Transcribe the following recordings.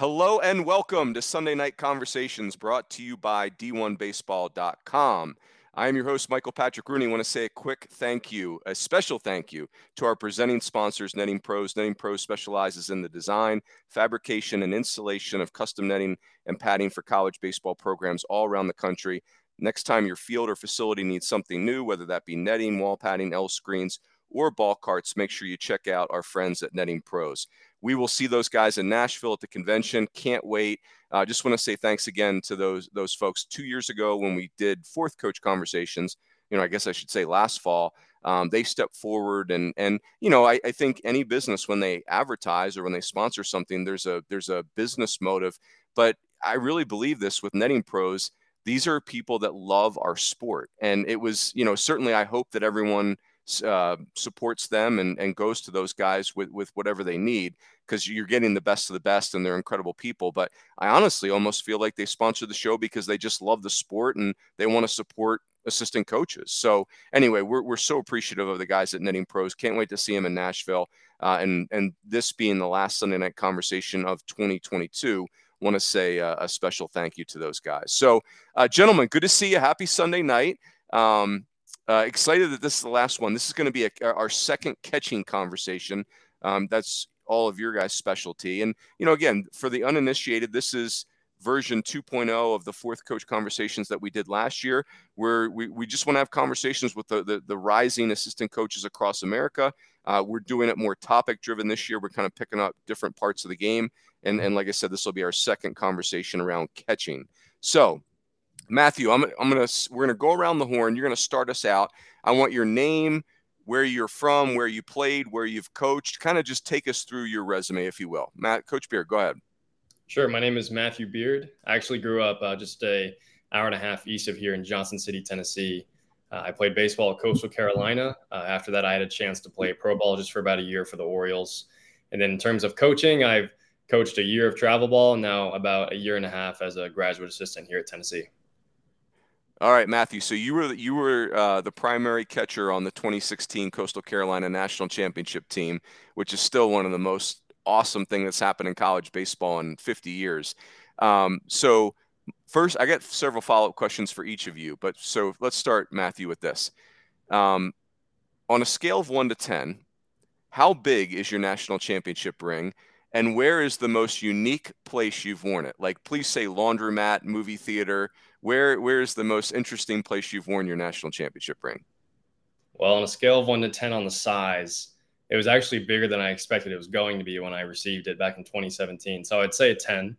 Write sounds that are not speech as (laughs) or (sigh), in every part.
Hello and welcome to Sunday Night Conversations brought to you by D1Baseball.com. I am your host, Michael Patrick Rooney. I want to say a quick thank you, a special thank you to our presenting sponsors, Netting Pros. Netting Pros specializes in the design, fabrication, and installation of custom netting and padding for college baseball programs all around the country. Next time your field or facility needs something new, whether that be netting, wall padding, L screens, or ball carts, make sure you check out our friends at Netting Pros. We will see those guys in Nashville at the convention. Can't wait. I uh, just want to say thanks again to those those folks. Two years ago, when we did fourth coach conversations, you know, I guess I should say last fall, um, they stepped forward and and you know, I, I think any business when they advertise or when they sponsor something, there's a there's a business motive. But I really believe this with netting pros. These are people that love our sport, and it was you know certainly I hope that everyone uh, supports them and, and goes to those guys with, with whatever they need because you're getting the best of the best and they're incredible people. But I honestly almost feel like they sponsor the show because they just love the sport and they want to support assistant coaches. So anyway, we're, we're so appreciative of the guys at Netting Pros. Can't wait to see them in Nashville. Uh, and and this being the last Sunday night conversation of 2022, want to say a, a special thank you to those guys. So, uh, gentlemen, good to see you. Happy Sunday night. Um, uh, excited that this is the last one. This is going to be a, our second catching conversation. Um, that's all of your guys' specialty. And, you know, again, for the uninitiated, this is version 2.0 of the fourth coach conversations that we did last year, where we, we just want to have conversations with the, the, the rising assistant coaches across America. Uh, we're doing it more topic driven this year. We're kind of picking up different parts of the game. And, and like I said, this will be our second conversation around catching. So, Matthew, I'm, I'm gonna we're gonna go around the horn. You're gonna start us out. I want your name, where you're from, where you played, where you've coached. Kind of just take us through your resume, if you will. Matt, Coach Beard, go ahead. Sure. My name is Matthew Beard. I actually grew up uh, just a hour and a half east of here in Johnson City, Tennessee. Uh, I played baseball at Coastal Carolina. Uh, after that, I had a chance to play pro ball just for about a year for the Orioles. And then in terms of coaching, I've coached a year of travel ball now about a year and a half as a graduate assistant here at Tennessee. All right, Matthew. So you were you were uh, the primary catcher on the 2016 Coastal Carolina National Championship team, which is still one of the most awesome thing that's happened in college baseball in 50 years. Um, so first, I got several follow up questions for each of you. But so let's start, Matthew, with this. Um, on a scale of one to 10, how big is your national championship ring? And where is the most unique place you've worn it? Like, please say laundromat, movie theater, where where is the most interesting place you've worn your national championship ring? Well, on a scale of one to ten on the size, it was actually bigger than I expected it was going to be when I received it back in 2017. So I'd say a ten.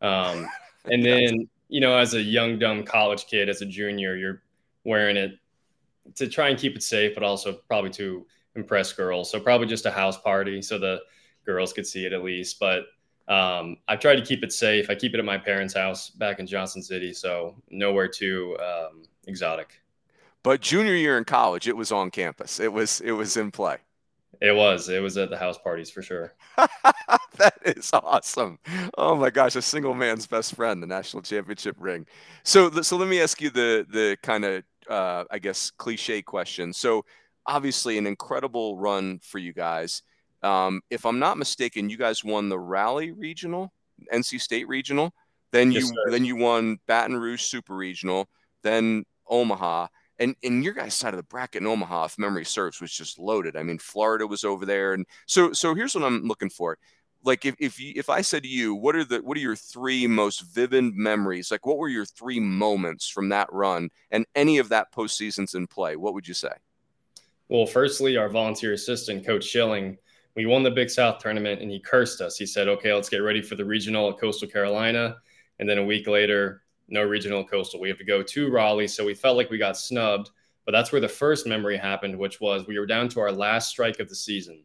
Um, (laughs) and then you know, as a young dumb college kid, as a junior, you're wearing it to try and keep it safe, but also probably to impress girls. So probably just a house party, so the girls could see it at least. But um, I try to keep it safe. I keep it at my parents' house back in Johnson City, so nowhere too um, exotic. But junior year in college, it was on campus. It was it was in play. It was. It was at the house parties for sure. (laughs) that is awesome. Oh my gosh, a single man's best friend, the national championship ring. So, so let me ask you the the kind of uh, I guess cliche question. So, obviously, an incredible run for you guys. Um, if I'm not mistaken, you guys won the Raleigh Regional, NC State Regional. Then you then you won Baton Rouge Super Regional, then Omaha, and and your guys' side of the bracket in Omaha, if memory serves, was just loaded. I mean, Florida was over there, and so so here's what I'm looking for. Like if if you, if I said to you, what are the what are your three most vivid memories? Like what were your three moments from that run, and any of that postseasons in play? What would you say? Well, firstly, our volunteer assistant, Coach Schilling we won the Big South tournament and he cursed us. He said, okay, let's get ready for the regional at Coastal Carolina. And then a week later, no regional coastal. We have to go to Raleigh. So we felt like we got snubbed. But that's where the first memory happened, which was we were down to our last strike of the season.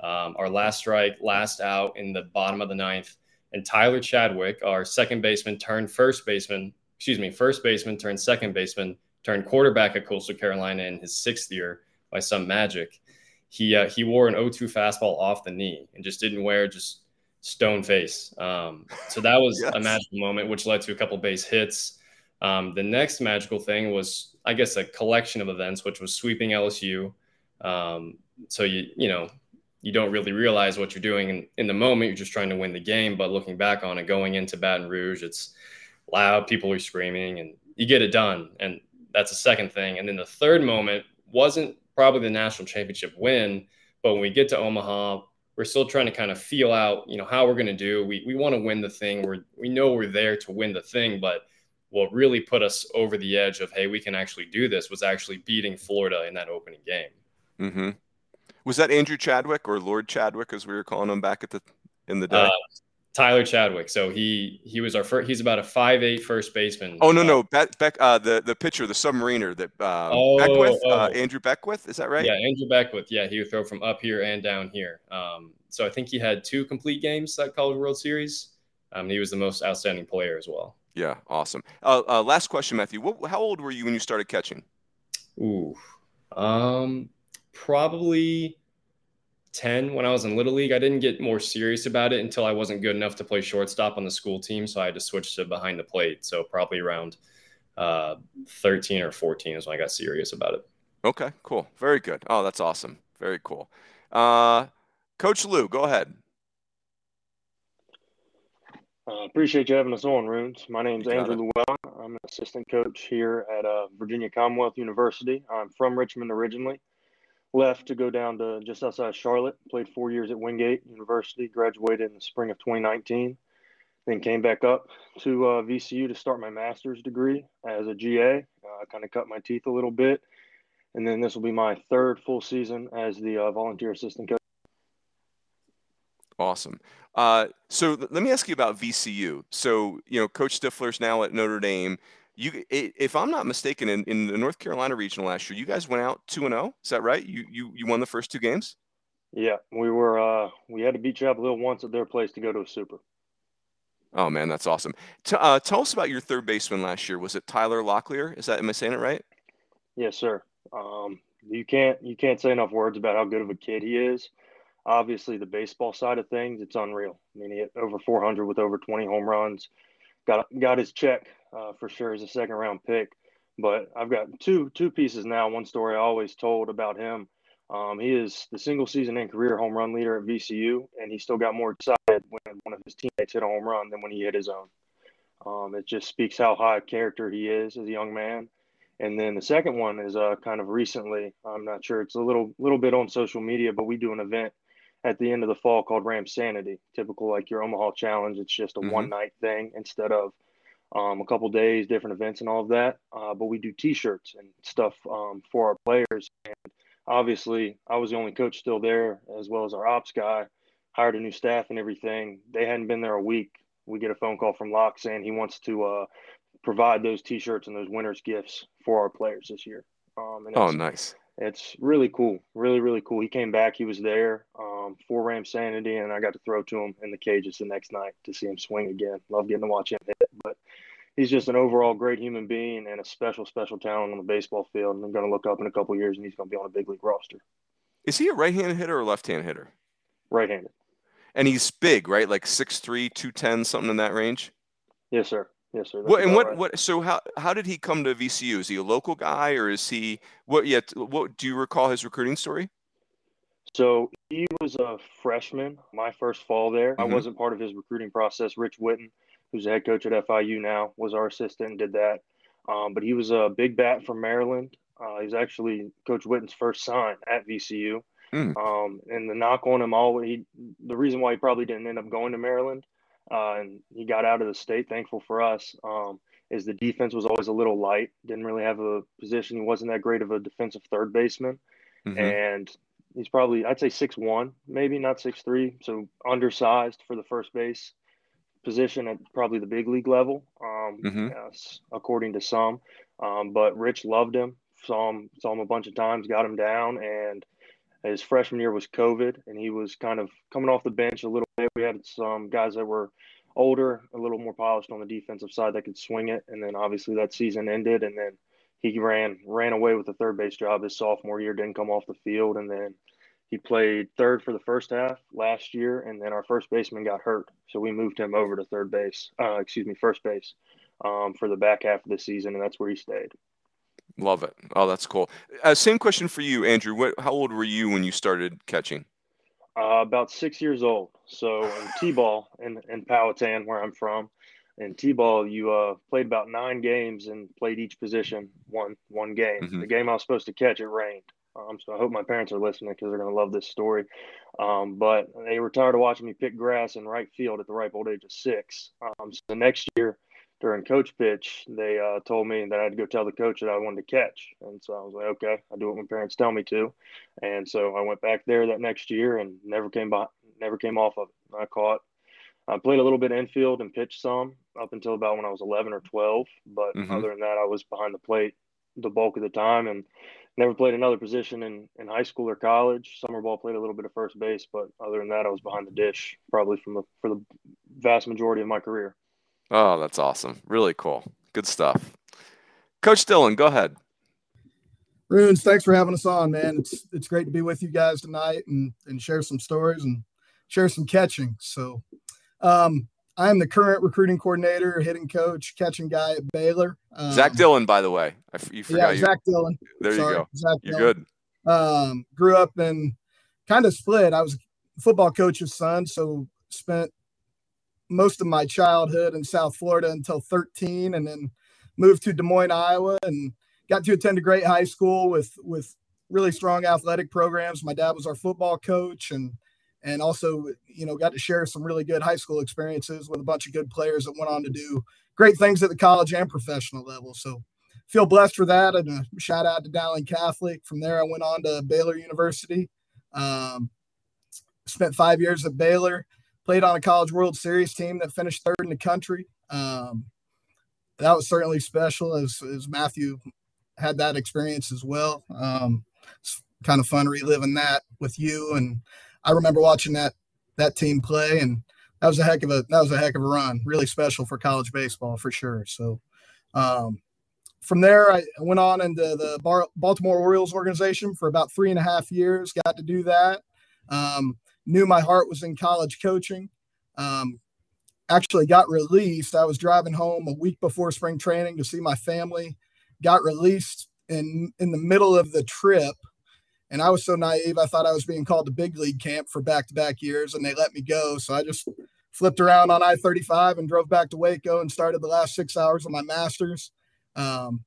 Um, our last strike, last out in the bottom of the ninth. And Tyler Chadwick, our second baseman, turned first baseman, excuse me, first baseman turned second baseman, turned quarterback at Coastal Carolina in his sixth year by some magic he uh, he wore an 0-2 fastball off the knee and just didn't wear just stone face. Um, so that was (laughs) yes. a magical moment, which led to a couple base hits. Um, the next magical thing was, I guess, a collection of events, which was sweeping LSU. Um, so you you know you don't really realize what you're doing in, in the moment. You're just trying to win the game. But looking back on it, going into Baton Rouge, it's loud, people are screaming, and you get it done. And that's the second thing. And then the third moment wasn't probably the national championship win, but when we get to Omaha, we're still trying to kind of feel out, you know, how we're going to do. We we want to win the thing. We're we know we're there to win the thing, but what really put us over the edge of hey, we can actually do this was actually beating Florida in that opening game. Mm-hmm. Was that Andrew Chadwick or Lord Chadwick, as we were calling him back at the in the day? Uh, Tyler Chadwick. So he he was our first. He's about a five eight first baseman. Oh no no Beck, Beck uh, the the pitcher the submariner that um, oh, Beckwith uh, oh. Uh, Andrew Beckwith is that right? Yeah, Andrew Beckwith. Yeah, he would throw from up here and down here. Um, so I think he had two complete games that College World Series. Um, he was the most outstanding player as well. Yeah, awesome. Uh, uh, last question, Matthew. What, how old were you when you started catching? Ooh, um, probably 10 when I was in Little League. I didn't get more serious about it until I wasn't good enough to play shortstop on the school team. So I had to switch to behind the plate. So probably around uh, 13 or 14 is when I got serious about it. Okay, cool. Very good. Oh, that's awesome. Very cool. Uh, Coach Lou, go ahead. Uh, appreciate you having us on, Runes. My name's Andrew Llewellyn. I'm an assistant coach here at uh, Virginia Commonwealth University. I'm from Richmond originally left to go down to just outside Charlotte. Played four years at Wingate University. Graduated in the spring of 2019. Then came back up to uh, VCU to start my master's degree as a GA. Uh, kind of cut my teeth a little bit, and then this will be my third full season as the uh, volunteer assistant coach. Awesome. Uh, so th- let me ask you about VCU. So you know, Coach Stiffler's now at Notre Dame you if I'm not mistaken, in, in the North Carolina regional last year, you guys went out two and zero. Oh, is that right? You you you won the first two games. Yeah, we were. uh We had to beat Chapel Hill once at their place to go to a super. Oh man, that's awesome. T- uh, tell us about your third baseman last year. Was it Tyler Locklear? Is that am I saying it right? Yes, sir. Um, you can't you can't say enough words about how good of a kid he is. Obviously, the baseball side of things, it's unreal. I mean, he hit over 400 with over 20 home runs. Got got his check uh, for sure as a second round pick. But I've got two two pieces now. One story I always told about him. Um, he is the single season and career home run leader at VCU, and he still got more excited when one of his teammates hit a home run than when he hit his own. Um, it just speaks how high a character he is as a young man. And then the second one is uh, kind of recently. I'm not sure it's a little little bit on social media, but we do an event at the end of the fall called Ram Sanity. Typical like your Omaha Challenge. It's just a mm-hmm. one night thing instead of um, a couple days, different events, and all of that. Uh, but we do T-shirts and stuff um, for our players. And obviously, I was the only coach still there, as well as our ops guy. Hired a new staff and everything. They hadn't been there a week. We get a phone call from Locke saying he wants to uh, provide those T-shirts and those winners' gifts for our players this year. Um, oh, nice. It's really cool, really, really cool. He came back. He was there um, for Ram Sanity, and I got to throw to him in the cages the next night to see him swing again. Love getting to watch him hit, but he's just an overall great human being and a special, special talent on the baseball field. And I'm going to look up in a couple years, and he's going to be on a big league roster. Is he a right-handed hitter or left-handed hitter? Right-handed. And he's big, right? Like 6'3", 210, something in that range. Yes, sir. Yes, sir. What and what right. what? So how how did he come to VCU? Is he a local guy or is he what? Yet what do you recall his recruiting story? So he was a freshman my first fall there. Mm-hmm. I wasn't part of his recruiting process. Rich Witten, who's the head coach at FIU now, was our assistant and did that. Um, but he was a big bat from Maryland. Uh, he's actually Coach Witten's first sign at VCU. Mm. Um, and the knock on him all he the reason why he probably didn't end up going to Maryland uh, and he got out of the state. Thankful for us. Um, is the defense was always a little light. Didn't really have a position. He wasn't that great of a defensive third baseman, mm-hmm. and he's probably I'd say six one, maybe not six three. So undersized for the first base position at probably the big league level, um, mm-hmm. yes, according to some. Um, but Rich loved him. Saw him saw him a bunch of times. Got him down and his freshman year was COVID, and he was kind of coming off the bench a little bit. We had some guys that were older, a little more polished on the defensive side that could swing it, and then obviously that season ended, and then he ran ran away with the third base job his sophomore year. Didn't come off the field, and then he played third for the first half last year, and then our first baseman got hurt, so we moved him over to third base. Uh, excuse me, first base um, for the back half of the season, and that's where he stayed. Love it. Oh, that's cool. Uh, same question for you, Andrew. What? How old were you when you started catching? Uh, about six years old. So in T-ball in, in Powhatan, where I'm from, in T-ball, you uh, played about nine games and played each position one one game. Mm-hmm. The game I was supposed to catch, it rained. Um, so I hope my parents are listening because they're going to love this story. Um, but they were tired of watching me pick grass in right field at the ripe old age of six. Um, so the next year during coach pitch, they uh, told me that I had to go tell the coach that I wanted to catch. And so I was like, okay, I do what my parents tell me to. And so I went back there that next year and never came by, never came off of it. I caught I played a little bit infield and pitched some up until about when I was 11 or 12. But mm-hmm. other than that, I was behind the plate the bulk of the time and never played another position in, in high school or college. Summer ball played a little bit of first base, but other than that, I was behind the dish probably from the, for the vast majority of my career. Oh, that's awesome. Really cool. Good stuff. Coach Dillon, go ahead. Runes, thanks for having us on, man. It's it's great to be with you guys tonight and and share some stories and share some catching. So um, I am the current recruiting coordinator, hitting coach, catching guy at Baylor. Um, Zach Dillon, by the way, I, you forgot. Yeah, Zach Dillon. There Sorry, you go. Zach You're Dillon. good. Um, grew up in kind of split. I was a football coach's son, so spent most of my childhood in South Florida until 13, and then moved to Des Moines, Iowa, and got to attend a great high school with with really strong athletic programs. My dad was our football coach, and and also you know got to share some really good high school experiences with a bunch of good players that went on to do great things at the college and professional level. So feel blessed for that and a shout out to dowling catholic. From there i went on to baylor university. Um, spent five years at baylor played on a college world series team that finished third in the country um, that was certainly special as, as matthew had that experience as well um, it's kind of fun reliving that with you and I remember watching that that team play, and that was a heck of a that was a heck of a run. Really special for college baseball for sure. So um, from there, I went on into the Baltimore Orioles organization for about three and a half years. Got to do that. Um, knew my heart was in college coaching. Um, actually got released. I was driving home a week before spring training to see my family. Got released in in the middle of the trip and I was so naive, I thought I was being called to big league camp for back to back years, and they let me go. So I just flipped around on I 35 and drove back to Waco and started the last six hours of my master's. Um,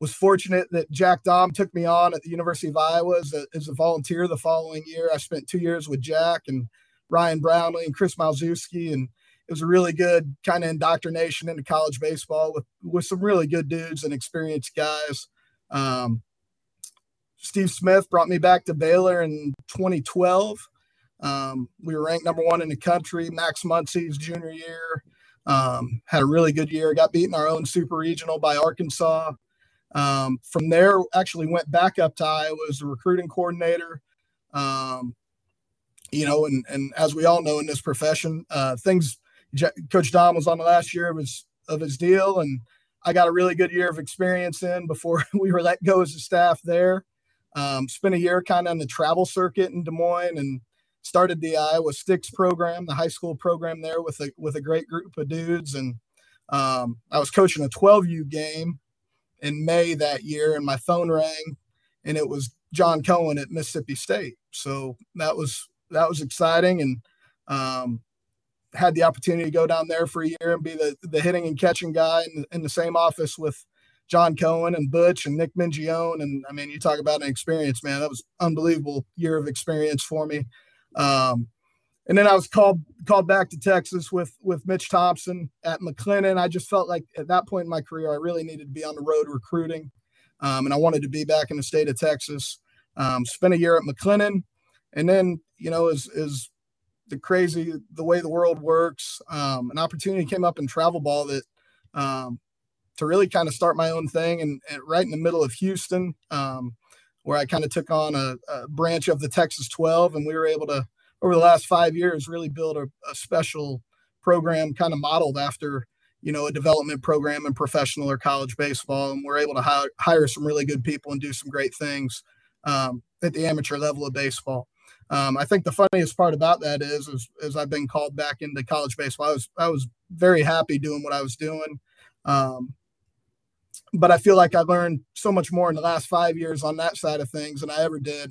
was fortunate that Jack Dahm took me on at the University of Iowa as a, as a volunteer the following year. I spent two years with Jack and Ryan Brownlee and Chris Malzewski, and it was a really good kind of indoctrination into college baseball with with some really good dudes and experienced guys. Um, Steve Smith brought me back to Baylor in 2012. Um, we were ranked number one in the country. Max Muncy's junior year um, had a really good year. Got beaten our own super regional by Arkansas. Um, from there, actually went back up to Iowa as a recruiting coordinator. Um, you know, and and as we all know in this profession, uh, things. Coach Dahm was on the last year of his of his deal, and I got a really good year of experience in before (laughs) we were let go as a staff there. Um, spent a year kind of on the travel circuit in Des Moines and started the Iowa Sticks program, the high school program there with a with a great group of dudes. And um, I was coaching a 12U game in May that year, and my phone rang, and it was John Cohen at Mississippi State. So that was that was exciting, and um, had the opportunity to go down there for a year and be the the hitting and catching guy in, in the same office with John Cohen and Butch and Nick Mingione. And I mean, you talk about an experience, man. That was unbelievable year of experience for me. Um, and then I was called called back to Texas with with Mitch Thompson at McLennan. I just felt like at that point in my career, I really needed to be on the road recruiting, um, and I wanted to be back in the state of Texas. Um, spent a year at McLennan, and then you know, is is the crazy the way the world works. Um, an opportunity came up in travel ball that um, to really kind of start my own thing and, and right in the middle of Houston, um, where I kind of took on a, a, branch of the Texas 12. And we were able to, over the last five years, really build a, a special program kind of modeled after, you know, a development program in professional or college baseball. And we're able to hire, hire some really good people and do some great things um, at the amateur level of baseball. Um, I think the funniest part about that is, is, is I've been called back into college baseball. I was, I was very happy doing what I was doing. Um, but I feel like I learned so much more in the last five years on that side of things than I ever did,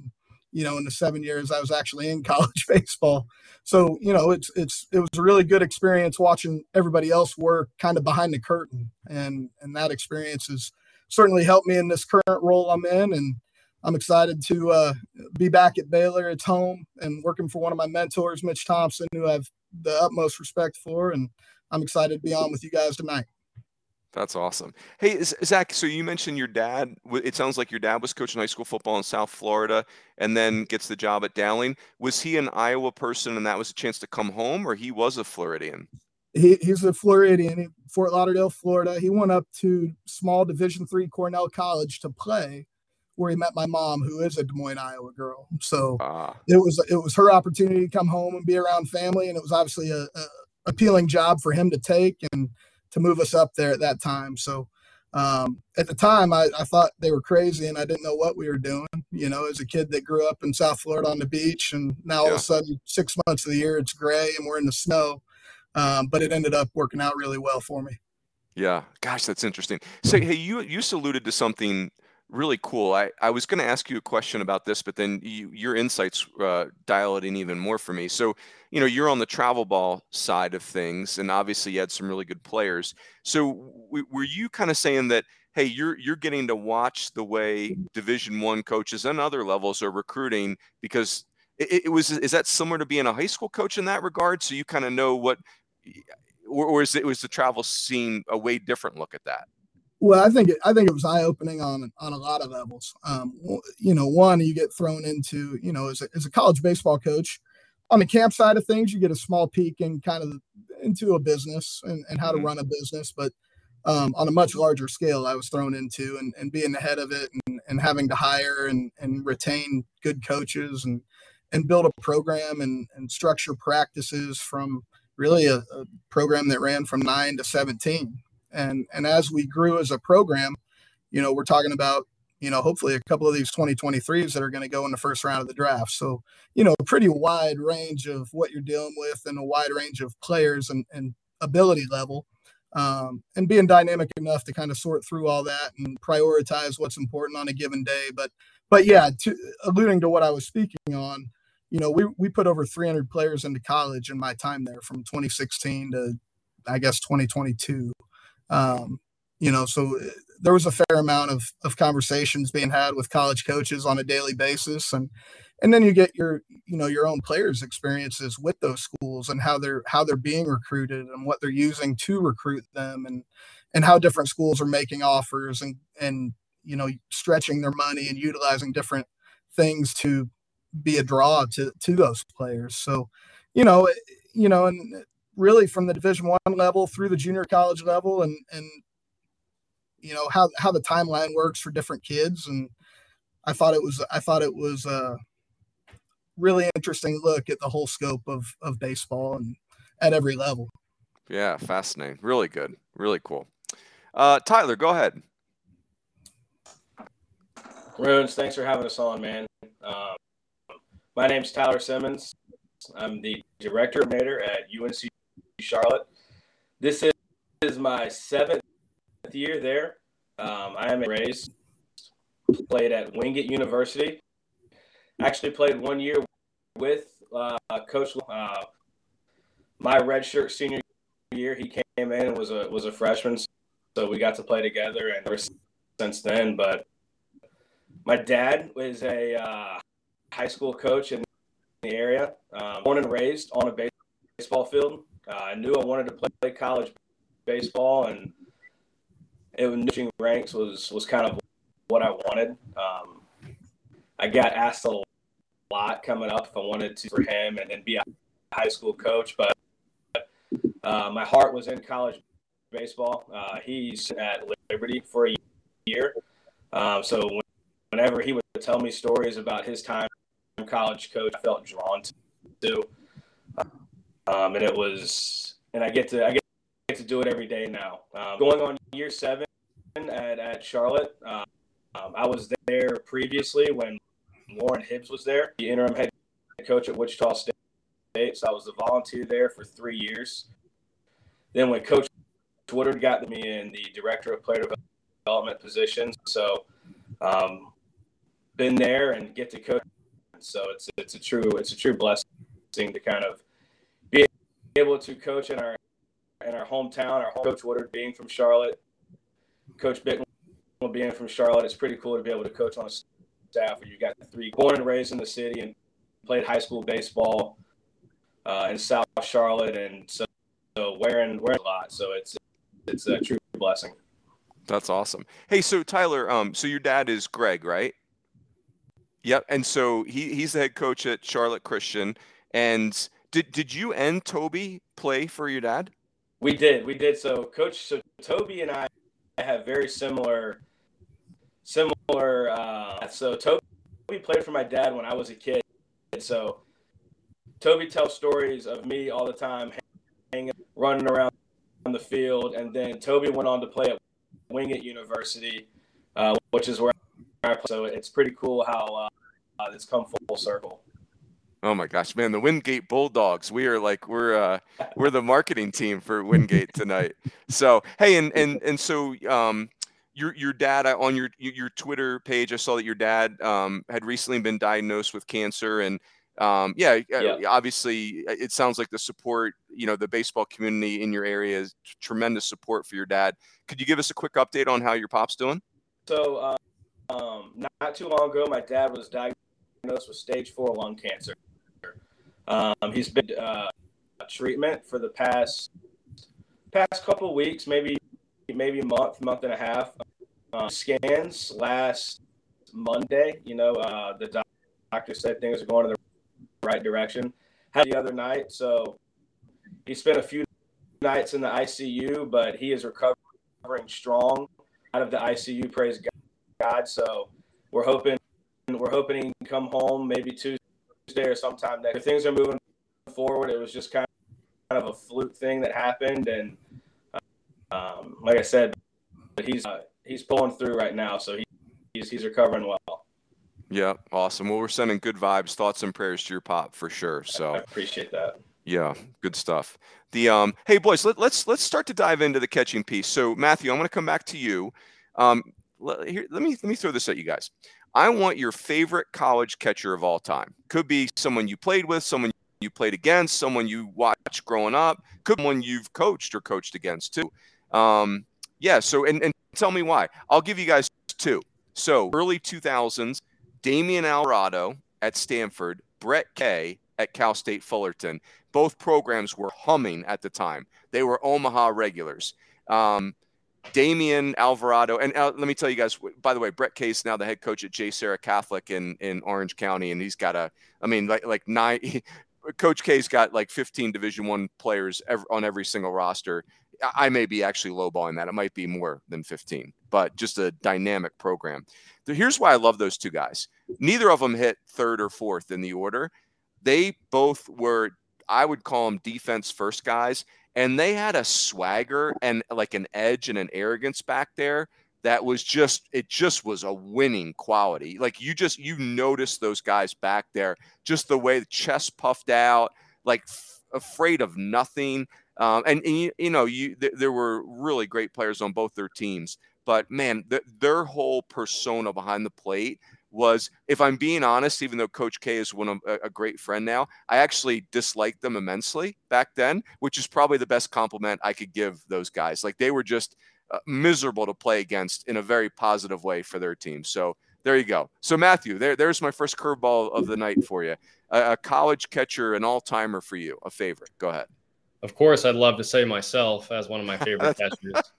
you know, in the seven years I was actually in (laughs) college baseball. So, you know, it's it's it was a really good experience watching everybody else work kind of behind the curtain. And and that experience has certainly helped me in this current role I'm in. And I'm excited to uh, be back at Baylor. It's home and working for one of my mentors, Mitch Thompson, who I have the utmost respect for. And I'm excited to be on with you guys tonight. That's awesome. Hey, Zach, so you mentioned your dad. It sounds like your dad was coaching high school football in South Florida and then gets the job at Dowling. Was he an Iowa person and that was a chance to come home, or he was a Floridian? He, he's a Floridian, Fort Lauderdale, Florida. He went up to small Division three Cornell College to play, where he met my mom, who is a Des Moines, Iowa girl. So ah. it was it was her opportunity to come home and be around family, and it was obviously a, a appealing job for him to take and to move us up there at that time. So um, at the time, I, I, thought they were crazy and I didn't know what we were doing. You know, as a kid that grew up in South Florida on the beach, and now all of a sudden, six months of the year it's gray and we're in the snow. Um, but it ended up working out really well for me. Yeah, gosh, that's interesting. So, hey, you you alluded to something really cool. I, I was going to ask you a question about this, but then you, your insights uh, dial it in even more for me. So, you know, you're on the travel ball side of things, and obviously you had some really good players. So, w- were you kind of saying that, hey, you're you're getting to watch the way Division One coaches and other levels are recruiting because it, it, was is that similar to being a high school coach in that regard? So you kind of know what, or, or is it was the travel scene a way different look at that? Well, I think it, I think it was eye opening on on a lot of levels. Um, you know, one you get thrown into you know as a, as a college baseball coach on the camp side of things, you get a small peek in kind of into a business and, and how to mm-hmm. run a business, but um, on a much larger scale, I was thrown into and, and being the head of it and, and having to hire and, and retain good coaches and and build a program and, and structure practices from really a, a program that ran from nine to 17 and and as we grew as a program, you know, we're talking about you know hopefully a couple of these 2023s that are going to go in the first round of the draft. So you know, a pretty wide range of what you're dealing with and a wide range of players and, and ability level. Um, and being dynamic enough to kind of sort through all that and prioritize what's important on a given day. But but yeah, to, alluding to what I was speaking on, you know, we we put over 300 players into college in my time there from 2016 to I guess 2022. Um, you know, so uh, there was a fair amount of, of conversations being had with college coaches on a daily basis. And, and then you get your, you know, your own players experiences with those schools and how they're, how they're being recruited and what they're using to recruit them and, and how different schools are making offers and, and, you know, stretching their money and utilizing different things to be a draw to, to those players. So, you know, you know, and really from the division one level through the junior college level and and you know how how the timeline works for different kids. And i thought it was i thought it was a really interesting look at the whole scope of of baseball and at every level. Yeah fascinating. Really good. Really cool. Uh tyler go ahead. Runes, thanks for having us on, man. Um, my name's Tyler Simmons. I'm the director of Nader at UNC Charlotte. This is, is my seventh year there. Um, I am raised, played at Wingate University. Actually, played one year with uh, Coach. Uh, my redshirt senior year, he came in and was a was a freshman, so we got to play together, and ever since then. But my dad was a uh, high school coach in the area, um, born and raised on a baseball field. Uh, I knew I wanted to play, play college baseball, and it was ranks was was kind of what I wanted. Um, I got asked a lot coming up if I wanted to for him and, and be a high school coach, but uh, my heart was in college baseball. Uh, he's at Liberty for a year, um, so whenever he would tell me stories about his time college coach, I felt drawn to um, and it was, and I get to I get, to do it every day now. Um, going on year seven at, at Charlotte, um, I was there previously when Loren Hibbs was there, the interim head coach at Wichita State. So I was the volunteer there for three years. Then when Coach Woodard got me in the director of player development position, so um, been there and get to coach So it's it's a true it's a true blessing to kind of able to coach in our in our hometown. Our coach Woodard being from Charlotte, Coach Bicknell being from Charlotte. It's pretty cool to be able to coach on a staff where you got three born and raised in the city and played high school baseball uh, in South Charlotte, and so, so wearing wearing a lot. So it's it's a true blessing. That's awesome. Hey, so Tyler, um, so your dad is Greg, right? Yep. And so he he's the head coach at Charlotte Christian. And did did you and Toby play for your dad? We did. We did. So coach so Toby and I have very similar similar uh, so Toby played for my dad when I was a kid. So Toby tells stories of me all the time hanging running around on the field and then Toby went on to play at Wingate University, uh, which is where I play. So it's pretty cool how uh, it's come full circle. Oh my gosh, man, the Wingate Bulldogs. We are like we're uh we're the marketing team for Wingate tonight. So, hey and and and so um your your dad on your your Twitter page I saw that your dad um had recently been diagnosed with cancer and um yeah, yeah. obviously it sounds like the support, you know, the baseball community in your area is tremendous support for your dad. Could you give us a quick update on how your pop's doing? So, uh, um, not too long ago, my dad was diagnosed with stage four lung cancer. Um, he's been uh, treatment for the past past couple weeks, maybe maybe a month, month and a half. Uh, scans last Monday. You know, uh, the doctor said things are going in the right direction. Had the other night, so he spent a few nights in the ICU, but he is recovering strong out of the ICU. Praise God. So we're hoping we're hoping he can come home maybe Tuesday or sometime next. If things are moving forward, it was just kind of a fluke thing that happened, and um, like I said, but he's uh, he's pulling through right now, so he, he's he's recovering well. Yeah, awesome. Well, we're sending good vibes, thoughts, and prayers to your pop for sure. So I appreciate that. Yeah, good stuff. The um, hey boys, let, let's let's start to dive into the catching piece. So Matthew, I'm going to come back to you. Um, let, here, let me let me throw this at you guys. I want your favorite college catcher of all time. Could be someone you played with, someone you played against, someone you watched growing up, could be someone you've coached or coached against too. Um, yeah. So and, and tell me why. I'll give you guys two. So early 2000s, Damian Alvarado at Stanford, Brett Kay at Cal State Fullerton. Both programs were humming at the time. They were Omaha regulars. Um, Damian Alvarado, and uh, let me tell you guys. By the way, Brett Kay's now the head coach at JSerra Catholic in in Orange County, and he's got a. I mean, like like nine. (laughs) Coach K's got like 15 Division One players every, on every single roster. I may be actually lowballing that. It might be more than 15, but just a dynamic program. Here's why I love those two guys. Neither of them hit third or fourth in the order. They both were, I would call them defense first guys and they had a swagger and like an edge and an arrogance back there that was just it just was a winning quality. Like you just you notice those guys back there just the way the chest puffed out like f- afraid of nothing um, and, and you, you, know you th- there were really great players on both their teams but man th- their whole persona behind the plate was, if I'm being honest, even though Coach K is one of a, great friend now, I actually disliked them immensely back then, which is probably the best compliment I could give those guys. Like they were just uh, miserable to play against in a very positive way for their team. So there you go. So Matthew, there, there's my first curveball of the night for you. A, a college catcher, an all timer for you, a favorite. Go ahead. Of course, I'd love to say myself as one of my favorite (laughs) catchers.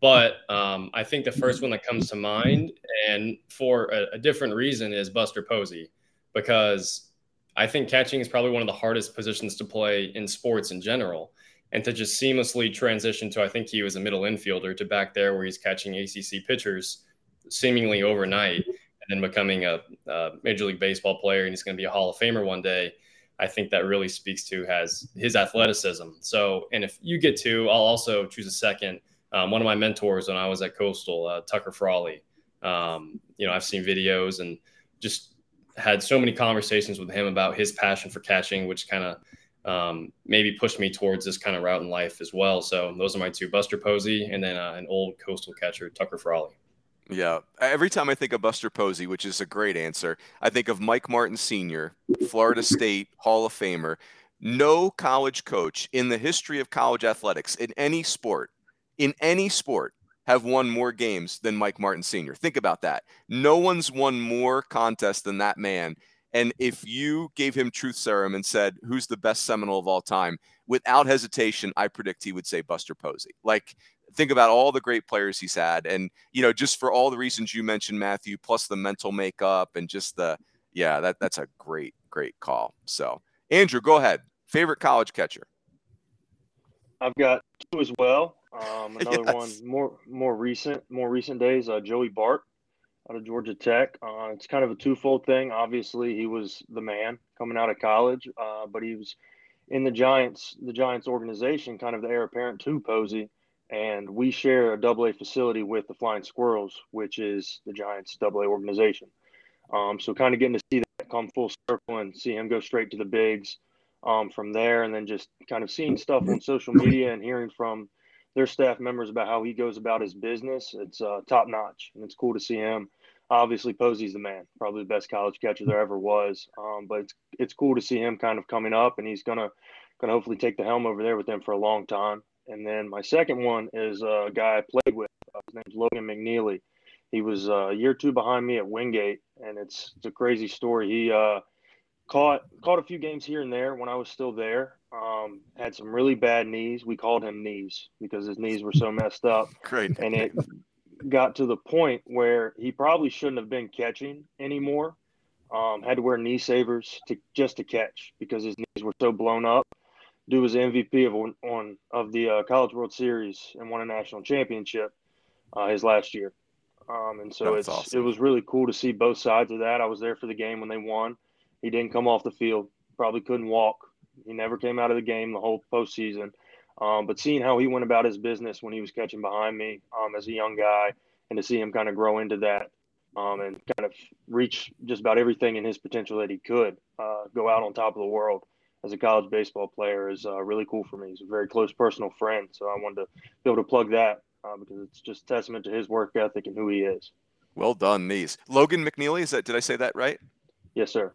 But um, I think the first one that comes to mind, and for a, a, different reason, is Buster Posey, because I think catching is probably one of the hardest positions to play in sports in general. And to just seamlessly transition to, I think he was a middle infielder, to back there where he's catching ACC pitchers seemingly overnight, and then becoming a, a Major League Baseball player, and he's going to be a Hall of Famer one day. I think that really speaks to has his athleticism. So, and if you get to, I'll also choose a second um, one of my mentors when I was at Coastal, uh, Tucker Frawley. Um, you know, I've seen videos and just had so many conversations with him about his passion for catching, which kind of um, maybe pushed me towards this kind of route in life as well. So those are my two: Buster Posey and then uh, an old Coastal catcher, Tucker Frawley. Yeah. Every time I think of Buster Posey, which is a great answer, I think of Mike Martin Sr., Florida State Hall of Famer. No college coach in the history of college athletics in any sport, in any sport, have won more games than Mike Martin Sr. Think about that. No one's won more contests than that man. And if you gave him truth serum and said, who's the best Seminole of all time, without hesitation, I predict he would say Buster Posey. Like, think about all the great players he's had. And, you know, just for all the reasons you mentioned, Matthew, plus the mental makeup and just the, yeah, that, that's a great, great call. So, Andrew, go ahead. Favorite college catcher? I've got two as well. Um, (laughs) another yes. one more more recent, more recent days. Uh, Joey Bart out of Georgia Tech. Uh, it's kind of a twofold thing. Obviously, he was the man coming out of college, uh, but he was in the Giants, the Giants organization, kind of the heir apparent to Posey. And we share a double A facility with the Flying Squirrels, which is the Giants double A organization. Um, so kind of getting to see that come full circle and see him go straight to the bigs um, from there, and then just kind of seeing stuff on social media and hearing from their staff members about how he goes about his business. It's uh, top notch, and it's cool to see him obviously Posey's the man, probably the best college catcher there ever was. Um, but it's it's cool to see him kind of coming up, and he's gonna gonna hopefully take the helm over there with them for a long time. And then my second one is a guy I played with. Uh, his name's Logan McNeely. He was uh, a year two behind me at Wingate, and it's it's a crazy story. He uh, caught caught a few games here and there when I was still there. Um, had some really bad knees. We called him knees because his knees were so messed up. Great. And it got to the point where he probably shouldn't have been catching anymore. Um, had to wear knee savers to just to catch because his knees were so blown up. Dude was MVP of on of the uh, College World Series and won a national championship uh, his last year. Um, and so it's awesome. it was really cool to see both sides of that. I was there for the game when they won. He didn't come off the field. Probably couldn't walk. He never came out of the game the whole postseason. Um, but seeing how he went about his business when he was catching behind me um, as a young guy, and to see him kind of grow into that um, and kind of reach just about everything in his potential that he could, uh, go out on top of the world as a college baseball player is uh, really cool for me. He's a very close personal friend, so I wanted to be able to plug that uh, because it's just testament to his work ethic and who he is. Well done, these Logan McNeely. Is that did I say that right? Yes, sir.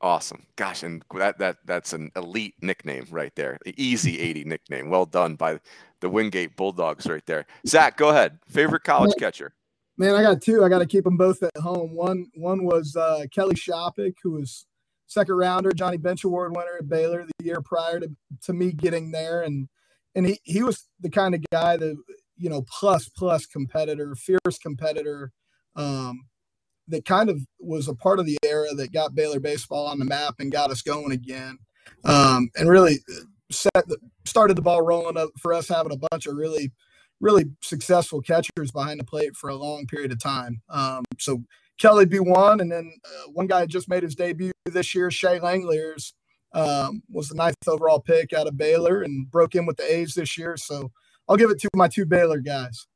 Awesome. Gosh, and that that that's an elite nickname right there. The easy (laughs) 80 nickname. Well done by the Wingate Bulldogs right there. Zach, go ahead. Favorite college catcher? Man, I got two. I got to keep them both at home. One one was uh, Kelly Shoppach, who was second rounder, Johnny Bench Award winner at Baylor the year prior to, to me getting there, and and he he was the kind of guy that you know plus plus competitor, fierce competitor. Um, that kind of was a part of the era that got Baylor baseball on the map and got us going again, um, and really set the, started the ball rolling up for us having a bunch of really really successful catchers behind the plate for a long period of time. Um, so Kelly be one, and then uh, one guy just made his debut this year, Shea Langeliers, um, was the ninth overall pick out of Baylor and broke in with the A's this year. So I'll give it to my two Baylor guys.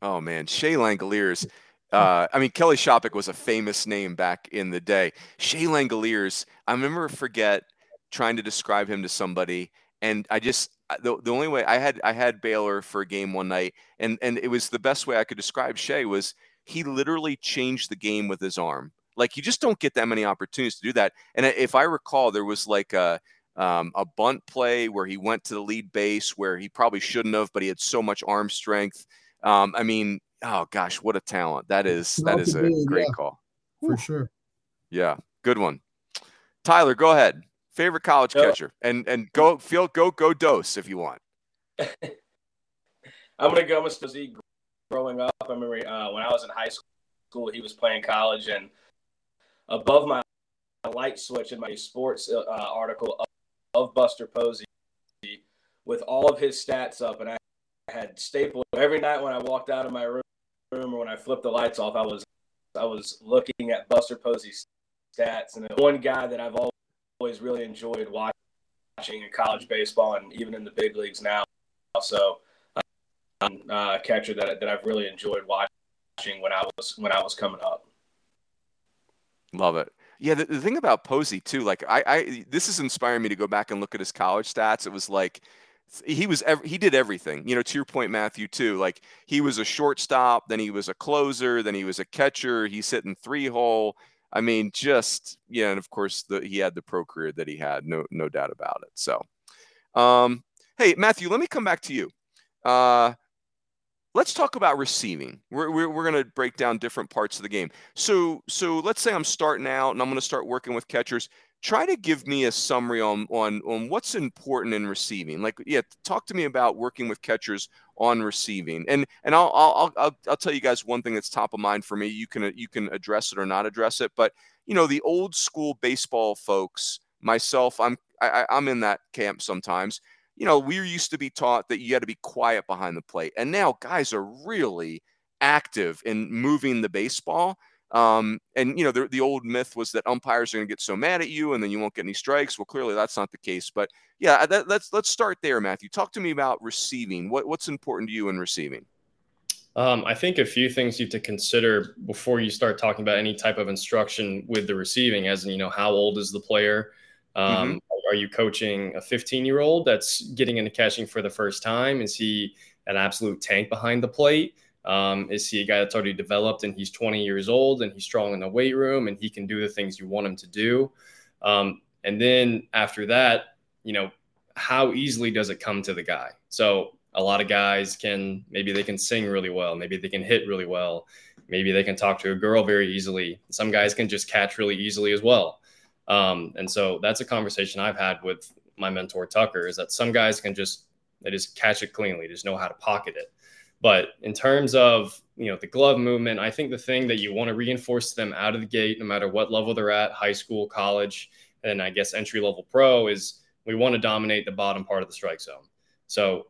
Oh man, Shea Langeliers uh, I mean, Kelly Shoppach was a famous name back in the day. Shea Langeliers, I remember forget trying to describe him to somebody, and I just the, the only way I had I had Baylor for a game one night, and and it was the best way I could describe Shea was he literally changed the game with his arm. Like you just don't get that many opportunities to do that. And if I recall, there was like a um, a bunt play where he went to the lead base where he probably shouldn't have, but he had so much arm strength. Um, I mean, oh gosh, what a talent! That is that is a great yeah, call for sure. Yeah, good one. Tyler, go ahead. Favorite college catcher, and and go feel go go dose if you want. (laughs) I'm gonna go with Z. Growing up, I remember uh, when I was in high school, he was playing college, and above my light switch in my sports uh, article of, of Buster Posey, with all of his stats up, and I had staple every night when I walked out of my room room or when I flipped the lights off, I was I was looking at Buster Posey's stats, and one guy that I've always really enjoyed watching in college baseball and even in the big leagues now. So, um, uh, catcher that that I've really enjoyed watching when I was when I was coming up. Love it. Yeah, the, the thing about Posey too, like I, I, this is inspiring me to go back and look at his college stats. It was like he was he did everything. You know, to your point, Matthew, too. Like he was a shortstop, then he was a closer, then he was a catcher. He's hitting three hole. I mean, just yeah, and of course the, he had the pro career that he had, no no doubt about it. So, um, hey Matthew, let me come back to you. Uh, let's talk about receiving. We're, we're, we're going to break down different parts of the game. So so let's say I'm starting out and I'm going to start working with catchers try to give me a summary on on on what's important in receiving. Like, yeah, talk to me about working with catchers on receiving. And and I'll I'll I'll, I'll tell you guys one thing that's top of mind for me. You can uh, you can address it or not address it, but you know the old school baseball folks. Myself, I'm I, I'm in that camp sometimes. You know, we used to be taught that you had to be quiet behind the plate, and now guys are really active in moving the baseball. Um, and you know, the, the old myth was that umpires are going to get so mad at you, and then you won't get any strikes. Well, clearly that's not the case. But yeah, that, let's let's start there, Matthew. Talk to me about receiving. What what's important to you in receiving? Um, I think a few things you have to consider before you start talking about any type of instruction with the receiving, as in, you know, how old is the player? Um, mm-hmm. Are you coaching a 15 year old that's getting into catching for the first time? Is he an absolute tank behind the plate? Um, is he a guy that's already developed and he's 20 years old and he's strong in the weight room and he can do the things you want him to do? Um, and then after that, you know, how easily does it come to the guy? So a lot of guys can maybe they can sing really well, maybe they can hit really well, maybe they can talk to a girl very easily. Some guys can just catch really easily as well. Um, and so that's a conversation I've had with my mentor Tucker is that some guys can just they just catch it cleanly, just know how to pocket it. But in terms of you know the glove movement, I think the thing that you want to reinforce them out of the gate, no matter what level they're at, high school, college, and I guess entry level pro, is we want to dominate the bottom part of the strike zone. So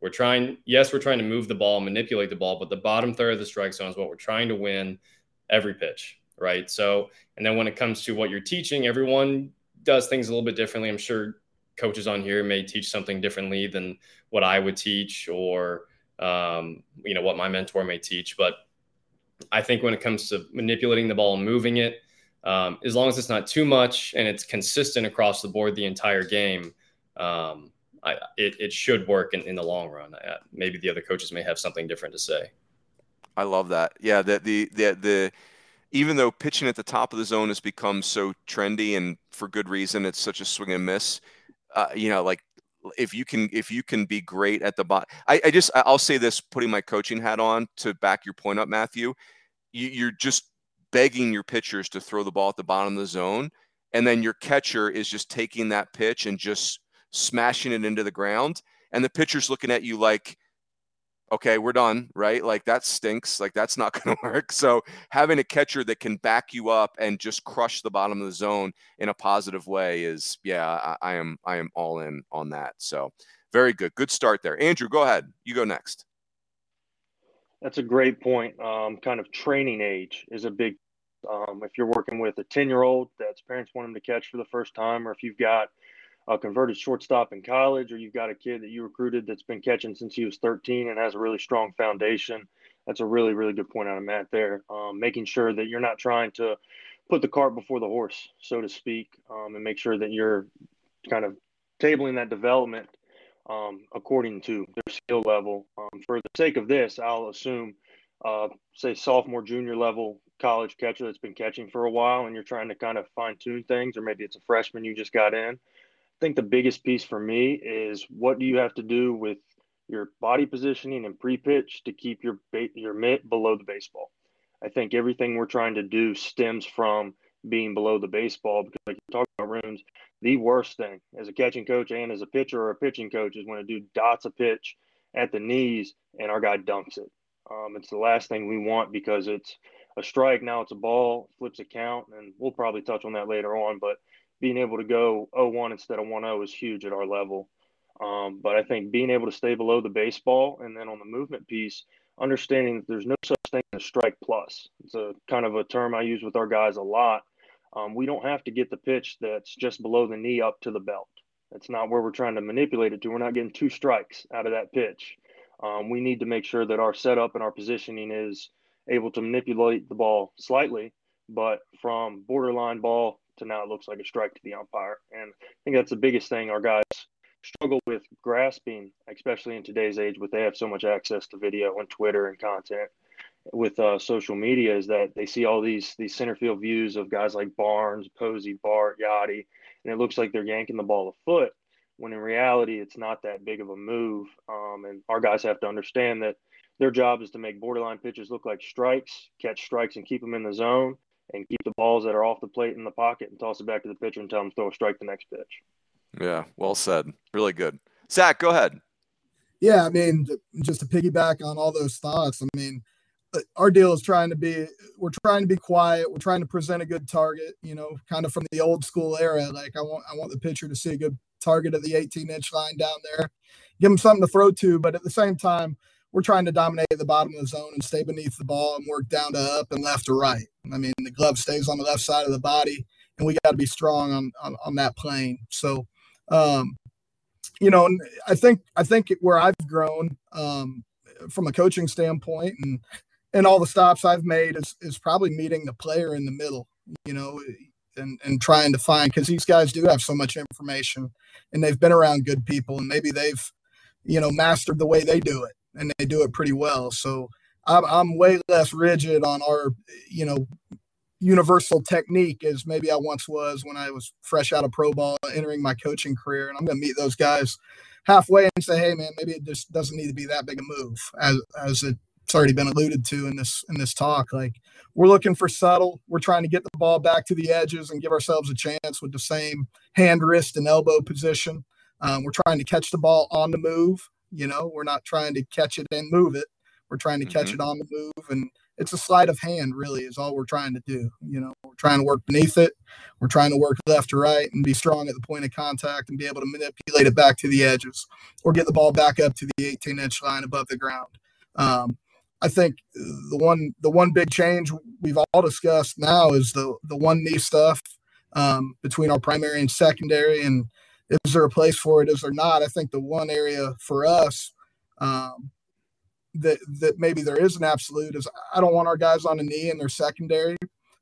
we're trying, yes, we're trying to move the ball, manipulate the ball, but the bottom third of the strike zone is what we're trying to win every pitch, right? So, and then when it comes to what you're teaching, everyone does things a little bit differently. I'm sure coaches on here may teach something differently than what I would teach or um, you know, what my mentor may teach. But I think when it comes to manipulating the ball and moving it, um, as long as it's not too much and it's consistent across the board the entire game, um, I, it, it should work in, in the long run. Uh, maybe the other coaches may have something different to say. I love that. Yeah, the, the the the even though pitching at the top of the zone has become so trendy and for good reason, it's such a swing and miss. Uh, you know, like if you can if you can be great at the bottom I, I just i'll say this putting my coaching hat on to back your point up matthew you, you're just begging your pitchers to throw the ball at the bottom of the zone and then your catcher is just taking that pitch and just smashing it into the ground and the pitcher's looking at you like okay, we're done, right? Like that stinks. Like that's not (laughs) going to work. So having a catcher that can back you up and just crush the bottom of the zone in a positive way is, yeah, I, I am, I am all in on that. So very good, good start there. Andrew, go ahead. You go next. That's a great point. Um, kind of training age is a big. Um, if you're working with a 10 year old that's parents want him to catch for the first time, or if you've got a converted shortstop in college, or you've got a kid that you recruited that's been catching since he was 13 and has a really strong foundation. That's a really, really good point out of Matt there. Um, making sure that you're not trying to put the cart before the horse, so to speak, um, and make sure that you're kind of tabling that development um, according to their skill level. Um, for the sake of this, I'll assume, uh, say, sophomore, junior level college catcher that's been catching for a while and you're trying to kind of fine tune things, or maybe it's a freshman you just got in think the biggest piece for me is what do you have to do with your body positioning and pre-pitch to keep your your mitt below the baseball. I think everything we're trying to do stems from being below the baseball because, like you talk about runes, the worst thing as a catching coach and as a pitcher or a pitching coach is when a dude dots a pitch at the knees and our guy dunks it. Um, it's the last thing we want because it's a strike. Now it's a ball, flips a count, and we'll probably touch on that later on. But being able to go 0-1 instead of 1-0 is huge at our level. Um, but I think being able to stay below the baseball and then on the movement piece, understanding that there's no such thing as strike plus. It's a kind of a term I use with our guys a lot. Um, we don't have to get the pitch that's just below the knee up to the belt. That's not where we're trying to manipulate it to. We're not getting two strikes out of that pitch. Um, we need to make sure that our setup and our positioning is able to manipulate the ball slightly, but from borderline ball to now it looks like a strike to the umpire. And I think that's the biggest thing our guys struggle with grasping, especially in today's age, with they have so much access to video and Twitter and content with uh, social media, is that they see all these these center field views of guys like Barnes, Posey, Bart, Yadi, and it looks like they're yanking the ball a foot. When in reality, it's not that big of a move. Um, and our guys have to understand that their job is to make borderline pitches look like strikes, catch strikes, and keep them in the zone, and keep the balls that are off the plate in the pocket and toss it back to the pitcher and tell him to throw a strike the next pitch. Yeah, well said. Really good. Zach, go ahead. Yeah, I mean, just to piggyback on all those thoughts, I mean, uh, our deal is trying to be we're trying to be quiet we're trying to present a good target you know kind of from the old school era like i want i want the pitcher to see a good target at the 18 inch line down there give him something to throw to but at the same time we're trying to dominate the bottom of the zone and stay beneath the ball and work down to up and left to right. I mean the glove stays on the left side of the body and we got to be strong on, on on that plane. So um you know i think i think where i've grown um from a coaching standpoint and and all the stops I've made is is probably meeting the player in the middle, you know, and and trying to find because these guys do have so much information and they've been around good people and maybe they've you know mastered the way they do it and they do it pretty well. So I'm I'm way less rigid on our you know universal technique as maybe I once was when I was fresh out of pro ball entering my coaching career and I'm going to meet those guys halfway and say hey man maybe it just doesn't need to be that big a move as as it's already been alluded to in this in this talk. Like we're looking for subtle. We're trying to get the ball back to the edges and give ourselves a chance with the same hand, wrist, and elbow position. Um, we're trying to catch the ball on the move. You know, we're not trying to catch it and move it. We're trying to mm-hmm. catch it on the move, and it's a sleight of hand. Really, is all we're trying to do. You know, we're trying to work beneath it. We're trying to work left to right and be strong at the point of contact and be able to manipulate it back to the edges or get the ball back up to the 18 inch line above the ground. Um, I think the one the one big change we've all discussed now is the the one knee stuff um, between our primary and secondary, and is there a place for it? Is there not? I think the one area for us um, that that maybe there is an absolute is I don't want our guys on a knee in their secondary,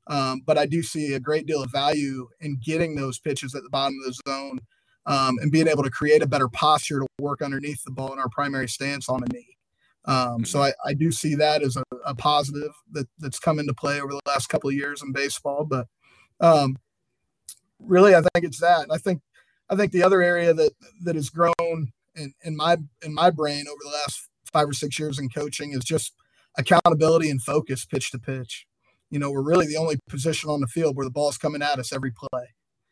um, but I do see a great deal of value in getting those pitches at the bottom of the zone um, and being able to create a better posture to work underneath the ball in our primary stance on a knee. Um, so. I, I, do see that as a, a, positive that, that's come into play over the last couple of years in baseball. But um, really, I think it's that. I think I think the other area that that has grown in, in my in my brain over the last five or six years in coaching is just accountability and focus pitch to pitch. You know, we're really the only position on the field where the ball's coming at us every play.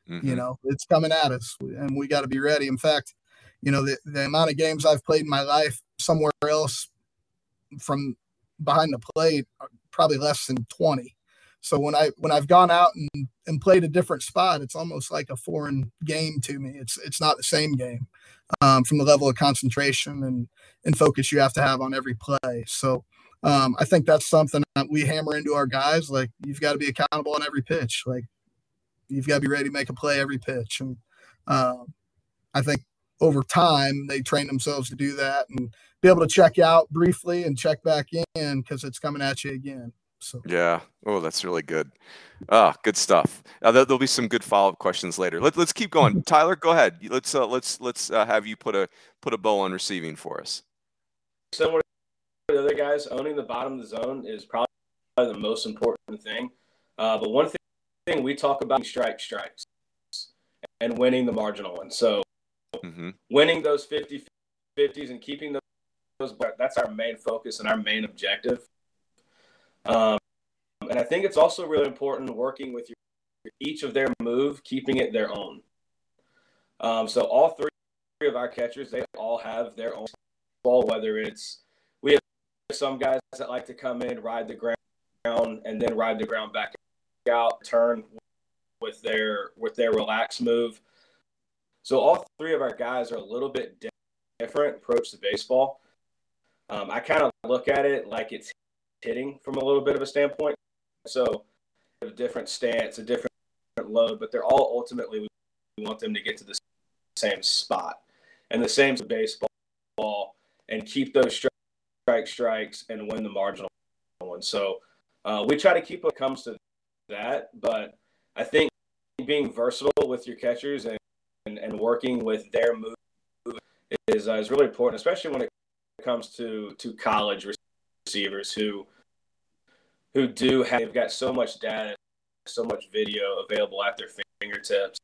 Mm-hmm. You know, it's coming at us, and we got to be ready. In fact, you know, the, the amount of games I've played in my life somewhere else from behind the plate probably less than 20 so when i when i've gone out and, and played a different spot it's almost like a foreign game to me. It's it's not the same game um, from the level of concentration and and focus you have to have on every play. So um, i think that's something that we hammer into our guys like you've got to be accountable on every pitch. Like you've got to be ready to make a play every pitch. And um, i think over time they train themselves to do that and be able to check out briefly and check back in because it's coming at you again. So yeah, oh, that's really good. Ah, good stuff. Uh, there, will be some good follow up questions later. Let, us keep going. (laughs) Tyler, go ahead. Let's uh, let's let's uh, have you put a put a bow on receiving for us. Similar to the other guys, owning the bottom of the zone is probably the most important thing. Uh, but one thing we talk about strike strikes and winning the marginal one. So mm-hmm. winning those 50 50s and keeping those that's our main focus and our main objective. Um, and I think it's also really important working with your, each of their move, keeping it their own. Um, so all three of our catchers, they all have their own ball. Whether it's we have some guys that like to come in, ride the ground, and then ride the ground back out, turn with their with their relaxed move. So all three of our guys are a little bit different approach to baseball. Um, I kind of look at it like it's hitting from a little bit of a standpoint. So a different stance, a different load, but they're all ultimately we want them to get to the same spot and the same baseball and keep those strike strikes and win the marginal one. So uh, we try to keep what comes to that, but I think being versatile with your catchers and, and, and working with their move is uh, is really important, especially when it comes to to college receivers who who do have they've got so much data, so much video available at their fingertips.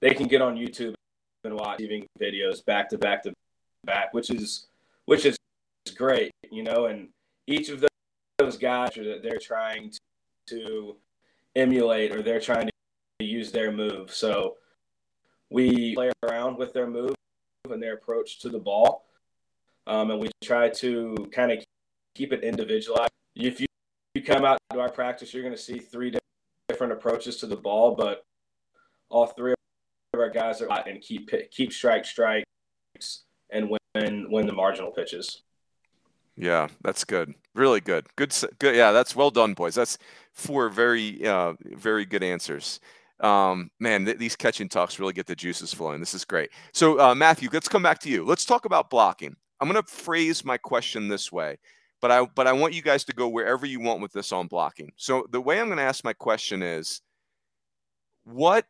They can get on YouTube and watch even videos back to back to back, which is which is great, you know. And each of those guys are that they're trying to, to emulate or they're trying to use their move. So we play around with their move and their approach to the ball, um, and we try to kind of keep it individualized. If you come out to our practice, you're going to see three different approaches to the ball, but all three of our guys are and keep keep strike strikes and win win the marginal pitches. Yeah, that's good. Really good. Good. Good. Yeah, that's well done, boys. That's four very, uh, very good answers. Um, man, th- these catching talks really get the juices flowing. This is great. So, uh, Matthew, let's come back to you. Let's talk about blocking. I'm going to phrase my question this way, but I but I want you guys to go wherever you want with this on blocking. So, the way I'm going to ask my question is, what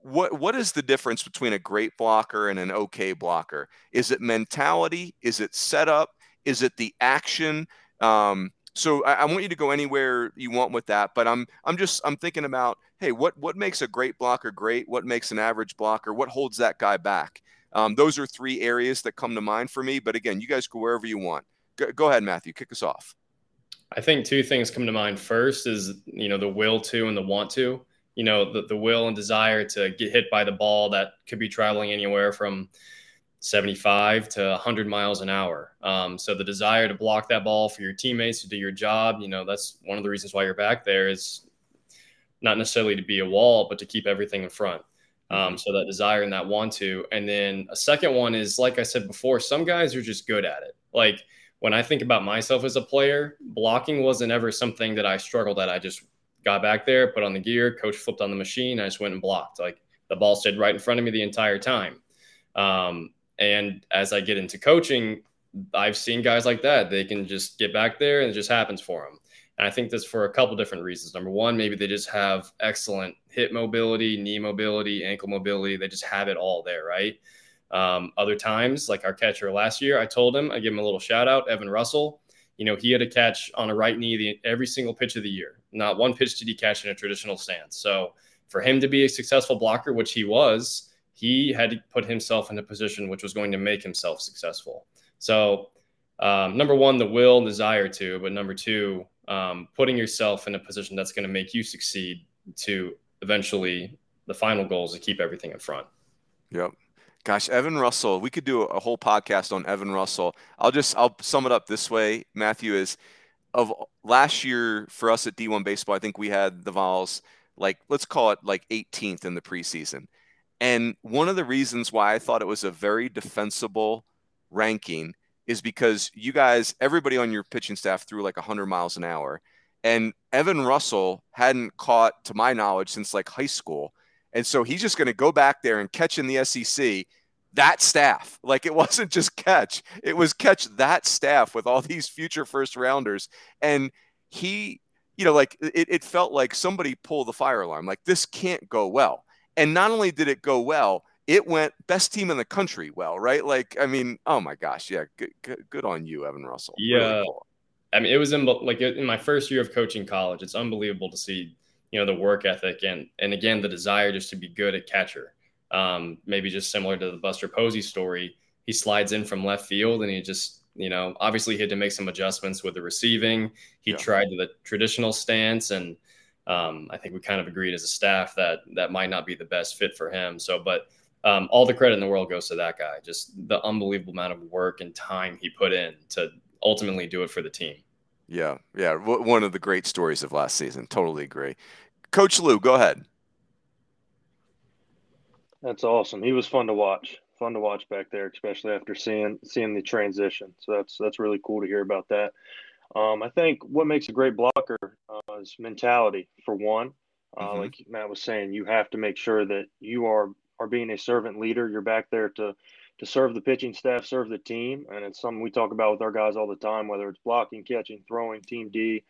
what what is the difference between a great blocker and an okay blocker? Is it mentality? Is it setup? Is it the action? Um, so I, I, want you to go anywhere you want with that, but I'm I'm just I'm thinking about hey, what what makes a great blocker great? What makes an average blocker? What holds that guy back? Um, those are three areas that come to mind for me. But again, you guys go wherever you want. Go, ahead, Matthew. Kick us off. I think two things come to mind. First is you know the will to and the want to. You know the the will and desire to get hit by the ball that could be traveling anywhere from 75 to 100 miles an hour. Um, so the desire to block that ball for your teammates to do your job, you know, that's one of the reasons why you're back there is not necessarily to be a wall, but to keep everything in front. Um, mm-hmm. so that desire and that want to. And then a second one is, like I said before, some guys are just good at it. Like when I think about myself as a player, blocking wasn't ever something that I struggled at. I just got back there, put on the gear, coach flipped on the machine, I just went and blocked. Like the ball stayed right in front of me the entire time. Um, and as I get into coaching, I've seen guys like that. They can just get back there and it just happens for them. And I think this for a couple different reasons. Number one, maybe they just have excellent hip mobility, knee mobility, ankle mobility. They just have it all there, right? Um, other times, like our catcher last year, I told him, I give him a little shout out, Evan Russell. You know, he had a catch on a right knee the, every single pitch of the year. Not one pitch did he catch in a traditional stance. So for him to be a successful blocker, which he was, he had to put himself in a position which was going to make himself successful. So, um, number one, the will and desire to, but number two, um, putting yourself in a position that's going to make you succeed to eventually the final goal is to keep everything in front. Yep. Gosh, Evan Russell, we could do a whole podcast on Evan Russell. I'll just I'll sum it up this way, Matthew, is of last year for us at D1 baseball, I think we had the Vols like let's call it like 18th in the preseason. And one of the reasons why I thought it was a very defensible ranking is because you guys, everybody on your pitching staff threw like 100 miles an hour. And Evan Russell hadn't caught, to my knowledge, since like high school. And so he's just going to go back there and catch in the SEC that staff. (laughs) Like it wasn't just catch, it was catch that staff with all these future first rounders. And he, you know, like it, it felt like somebody pulled the fire alarm. Like this can't go well. And not only did it go well, it went best team in the country well, right? Like, I mean, oh my gosh, yeah, good, good, good on you, Evan Russell. Yeah, really cool. I mean, it was in like in my first year of coaching college. It's unbelievable to see, you know, the work ethic and and again the desire just to be good at catcher. Um, maybe just similar to the Buster Posey story. He slides in from left field and he just, you know, obviously he had to make some adjustments with the receiving. He yeah. tried the traditional stance and um, I think we kind of agreed as a staff that that might not be the best fit for him. So, but um, all the credit in the world goes to that guy. Just the unbelievable amount of work and time he put in to ultimately do it for the team. Yeah, yeah, w- one of the great stories of last season. Totally agree. Coach Lou, go ahead. That's awesome. He was fun to watch. Fun to watch back there, especially after seeing seeing the transition. So that's that's really cool to hear about that. Um, I think what makes a great blocker uh, is mentality, for one. Uh, mm-hmm. Like Matt was saying, you have to make sure that you are are being a servant leader. You're back there to to serve the pitching staff, serve the team, and it's something we talk about with our guys all the time. Whether it's blocking, catching, throwing, team D,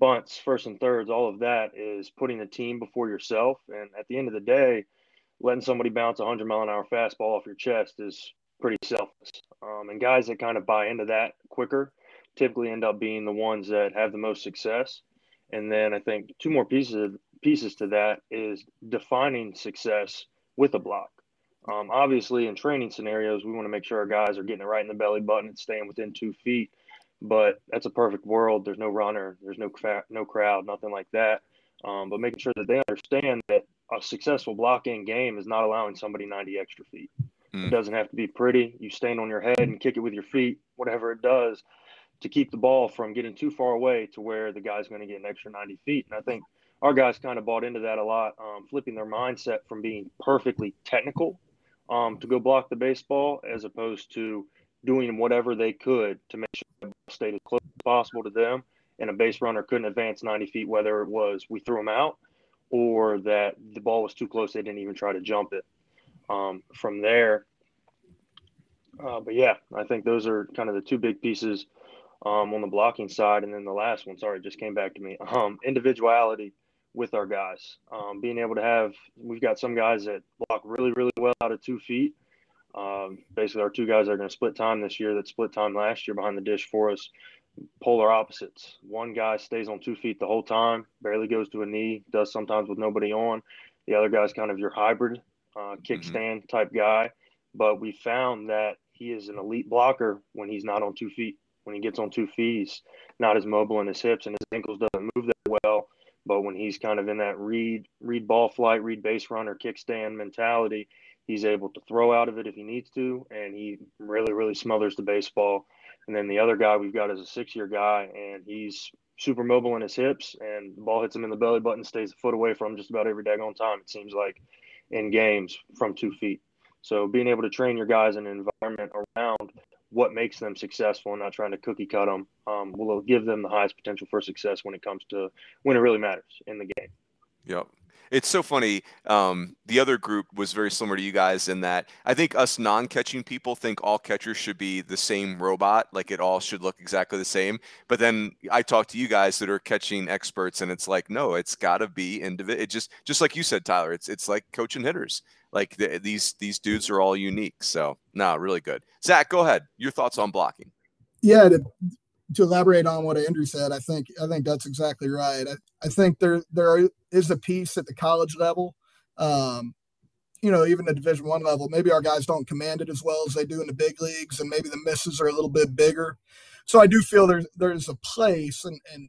bunts, first and thirds, all of that is putting the team before yourself. And at the end of the day, letting somebody bounce a hundred mile an hour fastball off your chest is pretty selfless. Um, and guys that kind of buy into that quicker typically end up being the ones that have the most success. And then I think two more pieces pieces to that is defining success with a block. Um, obviously, in training scenarios, we want to make sure our guys are getting it right in the belly button and staying within two feet. But that's a perfect world. There's no runner, there's no no crowd, nothing like that. Um, but making sure that they understand that a successful blocking game is not allowing somebody 90 extra feet. Mm. It doesn't have to be pretty. You stand on your head and kick it with your feet, whatever it does, to keep the ball from getting too far away to where the guy's going to get an extra 90 feet. And I think our guys kind of bought into that a lot, um, flipping their mindset from being perfectly technical um, to go block the baseball as opposed to doing whatever they could to make sure stayed as close as possible to them and a base runner couldn't advance 90 feet, whether it was we threw him out or that the ball was too close, they didn't even try to jump it. Um, from there, uh, but yeah, I think those are kind of the two big pieces um, on the blocking side. And then the last one, sorry, just came back to me (laughs) um, individuality with our guys. Um, being able to have, we've got some guys that block really, really well out of two feet. Um, basically, our two guys are going to split time this year that split time last year behind the dish for us. Polar opposites. One guy stays on two feet the whole time, barely goes to a knee, does sometimes with nobody on. The other guy's kind of your hybrid uh, kickstand mm-hmm. type guy. But we found that he is an elite blocker when he's not on two feet. When he gets on two feet, he's not as mobile in his hips and his ankles doesn't move that well. But when he's kind of in that read read ball flight, read base runner, kickstand mentality, he's able to throw out of it if he needs to, and he really really smothers the baseball. And then the other guy we've got is a six year guy, and he's super mobile in his hips, and the ball hits him in the belly button, stays a foot away from him just about every daggone time. It seems like in games from two feet. So being able to train your guys in an environment around what makes them successful and not trying to cookie cut them um, will give them the highest potential for success when it comes to when it really matters in the game. Yep. It's so funny. Um, the other group was very similar to you guys in that I think us non-catching people think all catchers should be the same robot, like it all should look exactly the same. But then I talk to you guys that are catching experts, and it's like, no, it's got to be individual. It just, just like you said, Tyler. It's it's like coaching hitters like the, these these dudes are all unique. So no, really good. Zach, go ahead. Your thoughts on blocking? Yeah, to, to elaborate on what Andrew said, I think I think that's exactly right. I, I think there there is a piece at the college level. Um, you know, even the division one level, maybe our guys don't command it as well as they do in the big leagues, and maybe the misses are a little bit bigger. So I do feel there's there's a place, and, and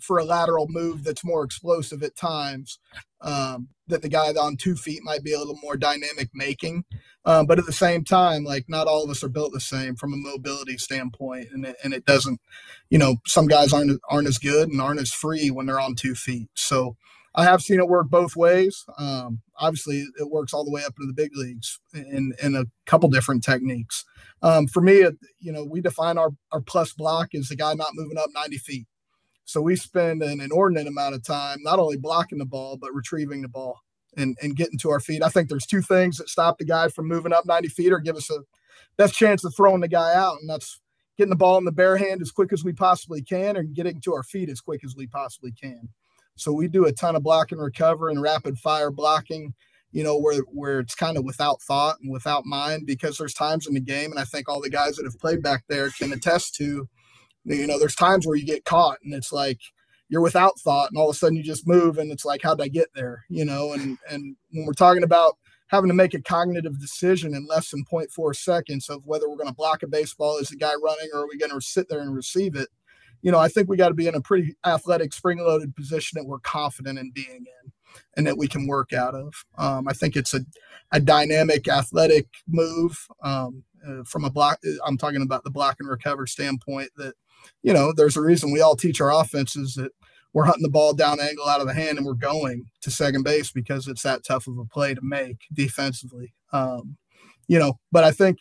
for a lateral move that's more explosive at times. Um, that the guy on two feet might be a little more dynamic making. Um, but at the same time, like not all of us are built the same from a mobility standpoint, and it, and it doesn't, you know, some guys aren't aren't as good and aren't as free when they're on two feet. So I have seen it work both ways. Um, obviously, it works all the way up into the big leagues in in a couple different techniques. Um, for me, you know, we define our our plus block as the guy not moving up 90 feet. So we spend an inordinate amount of time not only blocking the ball, but retrieving the ball and, and getting to our feet. I think there's two things that stop the guy from moving up 90 feet or give us a best chance of throwing the guy out. And that's getting the ball in the bare hand as quick as we possibly can and getting to our feet as quick as we possibly can. So we do a ton of block and recover and rapid fire blocking, you know, where where it's kind of without thought and without mind because there's times in the game, and I think all the guys that have played back there can attest to you know, there's times where you get caught and it's like you're without thought and all of a sudden you just move and it's like, how'd I get there? You know, and and when we're talking about having to make a cognitive decision in less than 0.4 seconds of whether we're going to block a baseball is the guy running or are we going to sit there and receive it, you know, I think we got to be in a pretty athletic, spring loaded position that we're confident in being in and that we can work out of. Um, I think it's a, a dynamic, athletic move um, uh, from a block. I'm talking about the block and recover standpoint that you know, there's a reason we all teach our offenses that we're hunting the ball down angle out of the hand and we're going to second base because it's that tough of a play to make defensively. Um, you know, but I think,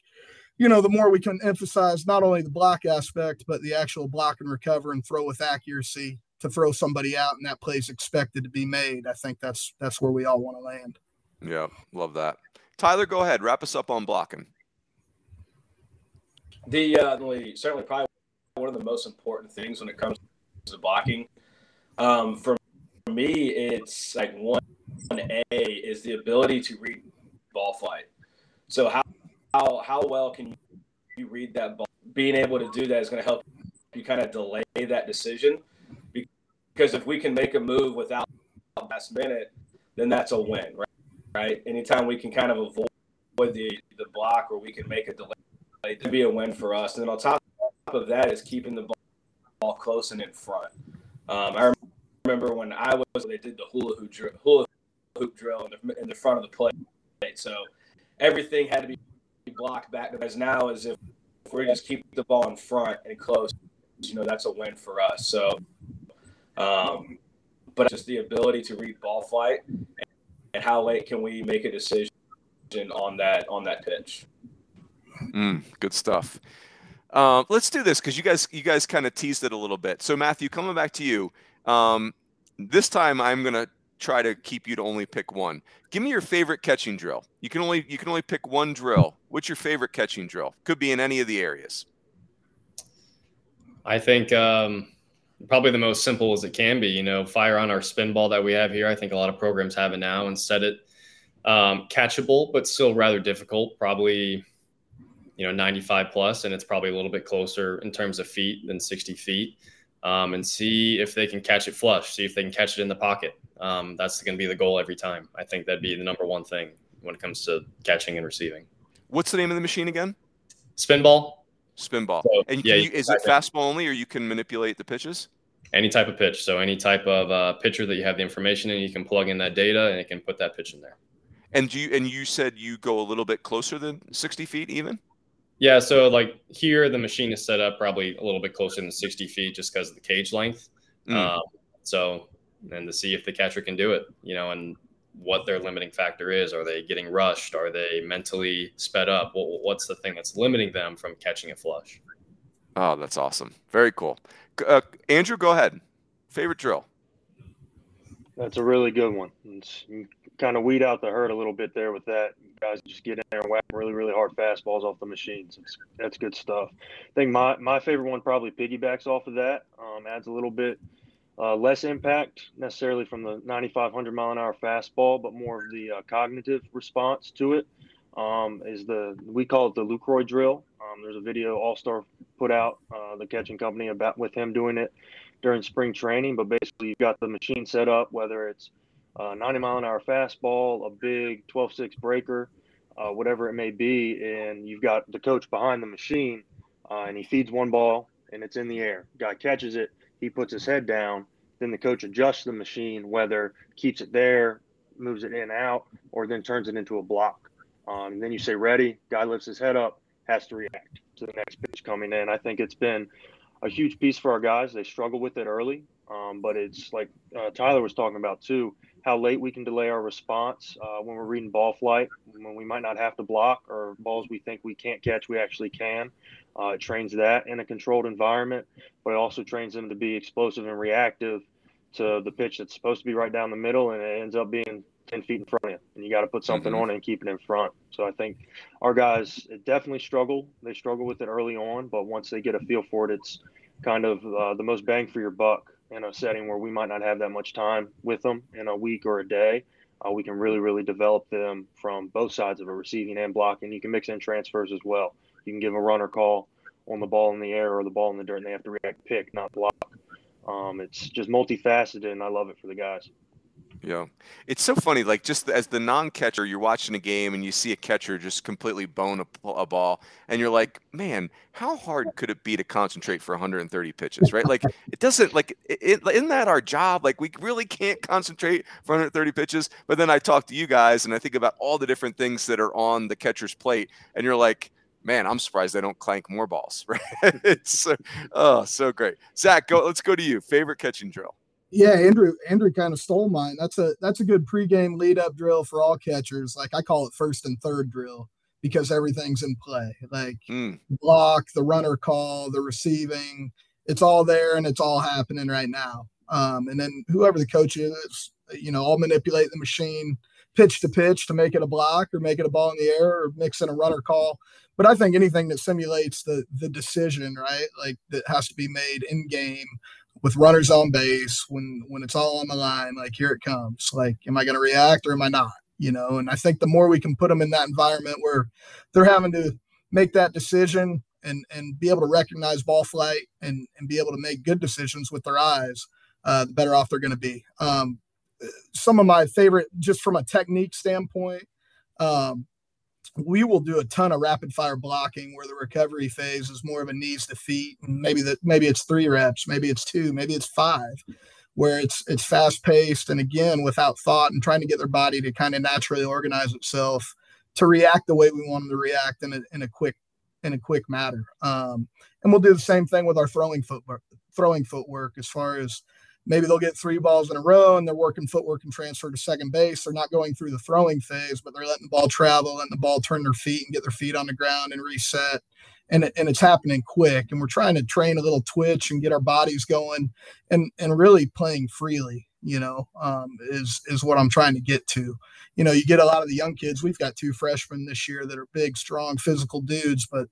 you know, the more we can emphasize not only the block aspect, but the actual block and recover and throw with accuracy to throw somebody out and that play is expected to be made. I think that's that's where we all want to land. Yeah, love that. Tyler, go ahead. Wrap us up on blocking. The uh, certainly probably one of the most important things when it comes to blocking. Um, for me, it's like one A is the ability to read ball flight. So how how how well can you read that ball? Being able to do that is going to help you kind of delay that decision because if we can make a move without last minute, then that's a win, right? Right. Anytime we can kind of avoid the the block or we can make a delay, it'd be a win for us. And then on top of that is keeping the ball close and in front. Um, I remember when I was they did the hula hoop drill, hula hoop drill in the, in the front of the plate. So everything had to be blocked back. Because now, as if, if we just keep the ball in front and close, you know, that's a win for us. So, um, but just the ability to read ball flight and how late can we make a decision on that on that pitch. Mm, good stuff. Um, let's do this because you guys you guys kind of teased it a little bit. So Matthew, coming back to you, um, this time I'm gonna try to keep you to only pick one. Give me your favorite catching drill. You can only you can only pick one drill. What's your favorite catching drill? Could be in any of the areas. I think um, probably the most simple as it can be. You know, fire on our Spinball that we have here. I think a lot of programs have it now and set it um, catchable, but still rather difficult. Probably you know 95 plus, and it's probably a little bit closer in terms of feet than 60 feet. Um, and see if they can catch it flush. See if they can catch it in the pocket. Um, that's going to be the goal every time. I think that'd be the number one thing when it comes to catching and receiving. What's the name of the machine again? Spinball. Spin ball. So, and yeah, you, is it fastball only, or you can manipulate the pitches? Any type of pitch. So any type of uh, pitcher that you have the information in, you can plug in that data, and it can put that pitch in there. And you and you said you go a little bit closer than sixty feet, even. Yeah. So like here, the machine is set up probably a little bit closer than sixty feet, just because of the cage length. Mm. Um, so and to see if the catcher can do it, you know, and what their limiting factor is. Are they getting rushed? Are they mentally sped up? What's the thing that's limiting them from catching a flush? Oh, that's awesome. Very cool. Uh, Andrew, go ahead. Favorite drill? That's a really good one. It's, you kind of weed out the hurt a little bit there with that. Guys just get in there and whack really, really hard fastballs off the machines. It's, that's good stuff. I think my, my favorite one probably piggybacks off of that. Um, adds a little bit – uh, less impact necessarily from the 9,500 mile an hour fastball, but more of the uh, cognitive response to it. Um, is the we call it the Lucroy drill. Um, there's a video All Star put out, uh, the catching company about with him doing it during spring training. But basically, you've got the machine set up, whether it's a 90 mile an hour fastball, a big 12-6 breaker, uh, whatever it may be, and you've got the coach behind the machine, uh, and he feeds one ball and it's in the air. Guy catches it he puts his head down. Then the coach adjusts the machine, whether keeps it there, moves it in out, or then turns it into a block. Um, and then you say ready. Guy lifts his head up, has to react to the next pitch coming in. I think it's been a huge piece for our guys. They struggle with it early, um, but it's like uh, Tyler was talking about too. How late we can delay our response uh, when we're reading ball flight, when we might not have to block, or balls we think we can't catch, we actually can. Uh, it trains that in a controlled environment, but it also trains them to be explosive and reactive to the pitch that's supposed to be right down the middle, and it ends up being 10 feet in front of you. And you got to put something mm-hmm. on it and keep it in front. So I think our guys definitely struggle. They struggle with it early on, but once they get a feel for it, it's kind of uh, the most bang for your buck in a setting where we might not have that much time with them in a week or a day. Uh, we can really, really develop them from both sides of a receiving and blocking. You can mix in transfers as well. You can give a runner call on the ball in the air or the ball in the dirt, and they have to react, pick, not block. Um, it's just multifaceted, and I love it for the guys. Yeah, it's so funny. Like just as the non-catcher, you're watching a game and you see a catcher just completely bone a, a, ball, and you're like, man, how hard could it be to concentrate for 130 pitches, right? Like it doesn't like isn't that our job? Like we really can't concentrate for 130 pitches. But then I talk to you guys and I think about all the different things that are on the catcher's plate, and you're like, man, I'm surprised they don't clank more balls. (laughs) Right? it's so, oh so great. Zach, go. Let's go to you. Favorite catching drill. Yeah, Andrew. Andrew kind of stole mine. That's a that's a good pregame lead up drill for all catchers. Like I call it first and third drill because everything's in play. Like mm. block, the runner call, the receiving, it's all there and it's all happening right now. Um, and then whoever the coach is, you know, I'll manipulate the machine pitch to pitch to make it a block or make it a ball in the air or mix in a runner call. But I think anything that simulates the the decision, right, like that has to be made in game with runners on base when when it's all on the line. Like here it comes. Like, am I going to react or am I not? you know. And I think the more we can put them in that environment where they're having to make that decision and and be able to recognize ball flight and and be able to make good decisions with their eyes, uh, the better off they're going to be. Um, some of my favorite, just from a technique standpoint, um, we will do a ton of rapid fire blocking where the recovery phase is more of a knees to feet, maybe that maybe it's three reps, maybe it's two, maybe it's five, where it's it's fast paced and again without thought and trying to get their body to kind of naturally organize itself to react the way we want them to react in a, in a quick in a quick matter. Um, and we'll do the same thing with our throwing footwork, throwing footwork as far as maybe they'll get three balls in a row and they're working footwork and transfer to second base. They're not going through the throwing phase, but they're letting the ball travel, letting the ball turn their feet and get their feet on the ground and reset. And, and it's happening quick. And we're trying to train a little twitch and get our bodies going and, and really playing freely, you know, um, is, is what I'm trying to get to. You know, you get a lot of the young kids. We've got two freshmen this year that are big, strong, physical dudes, but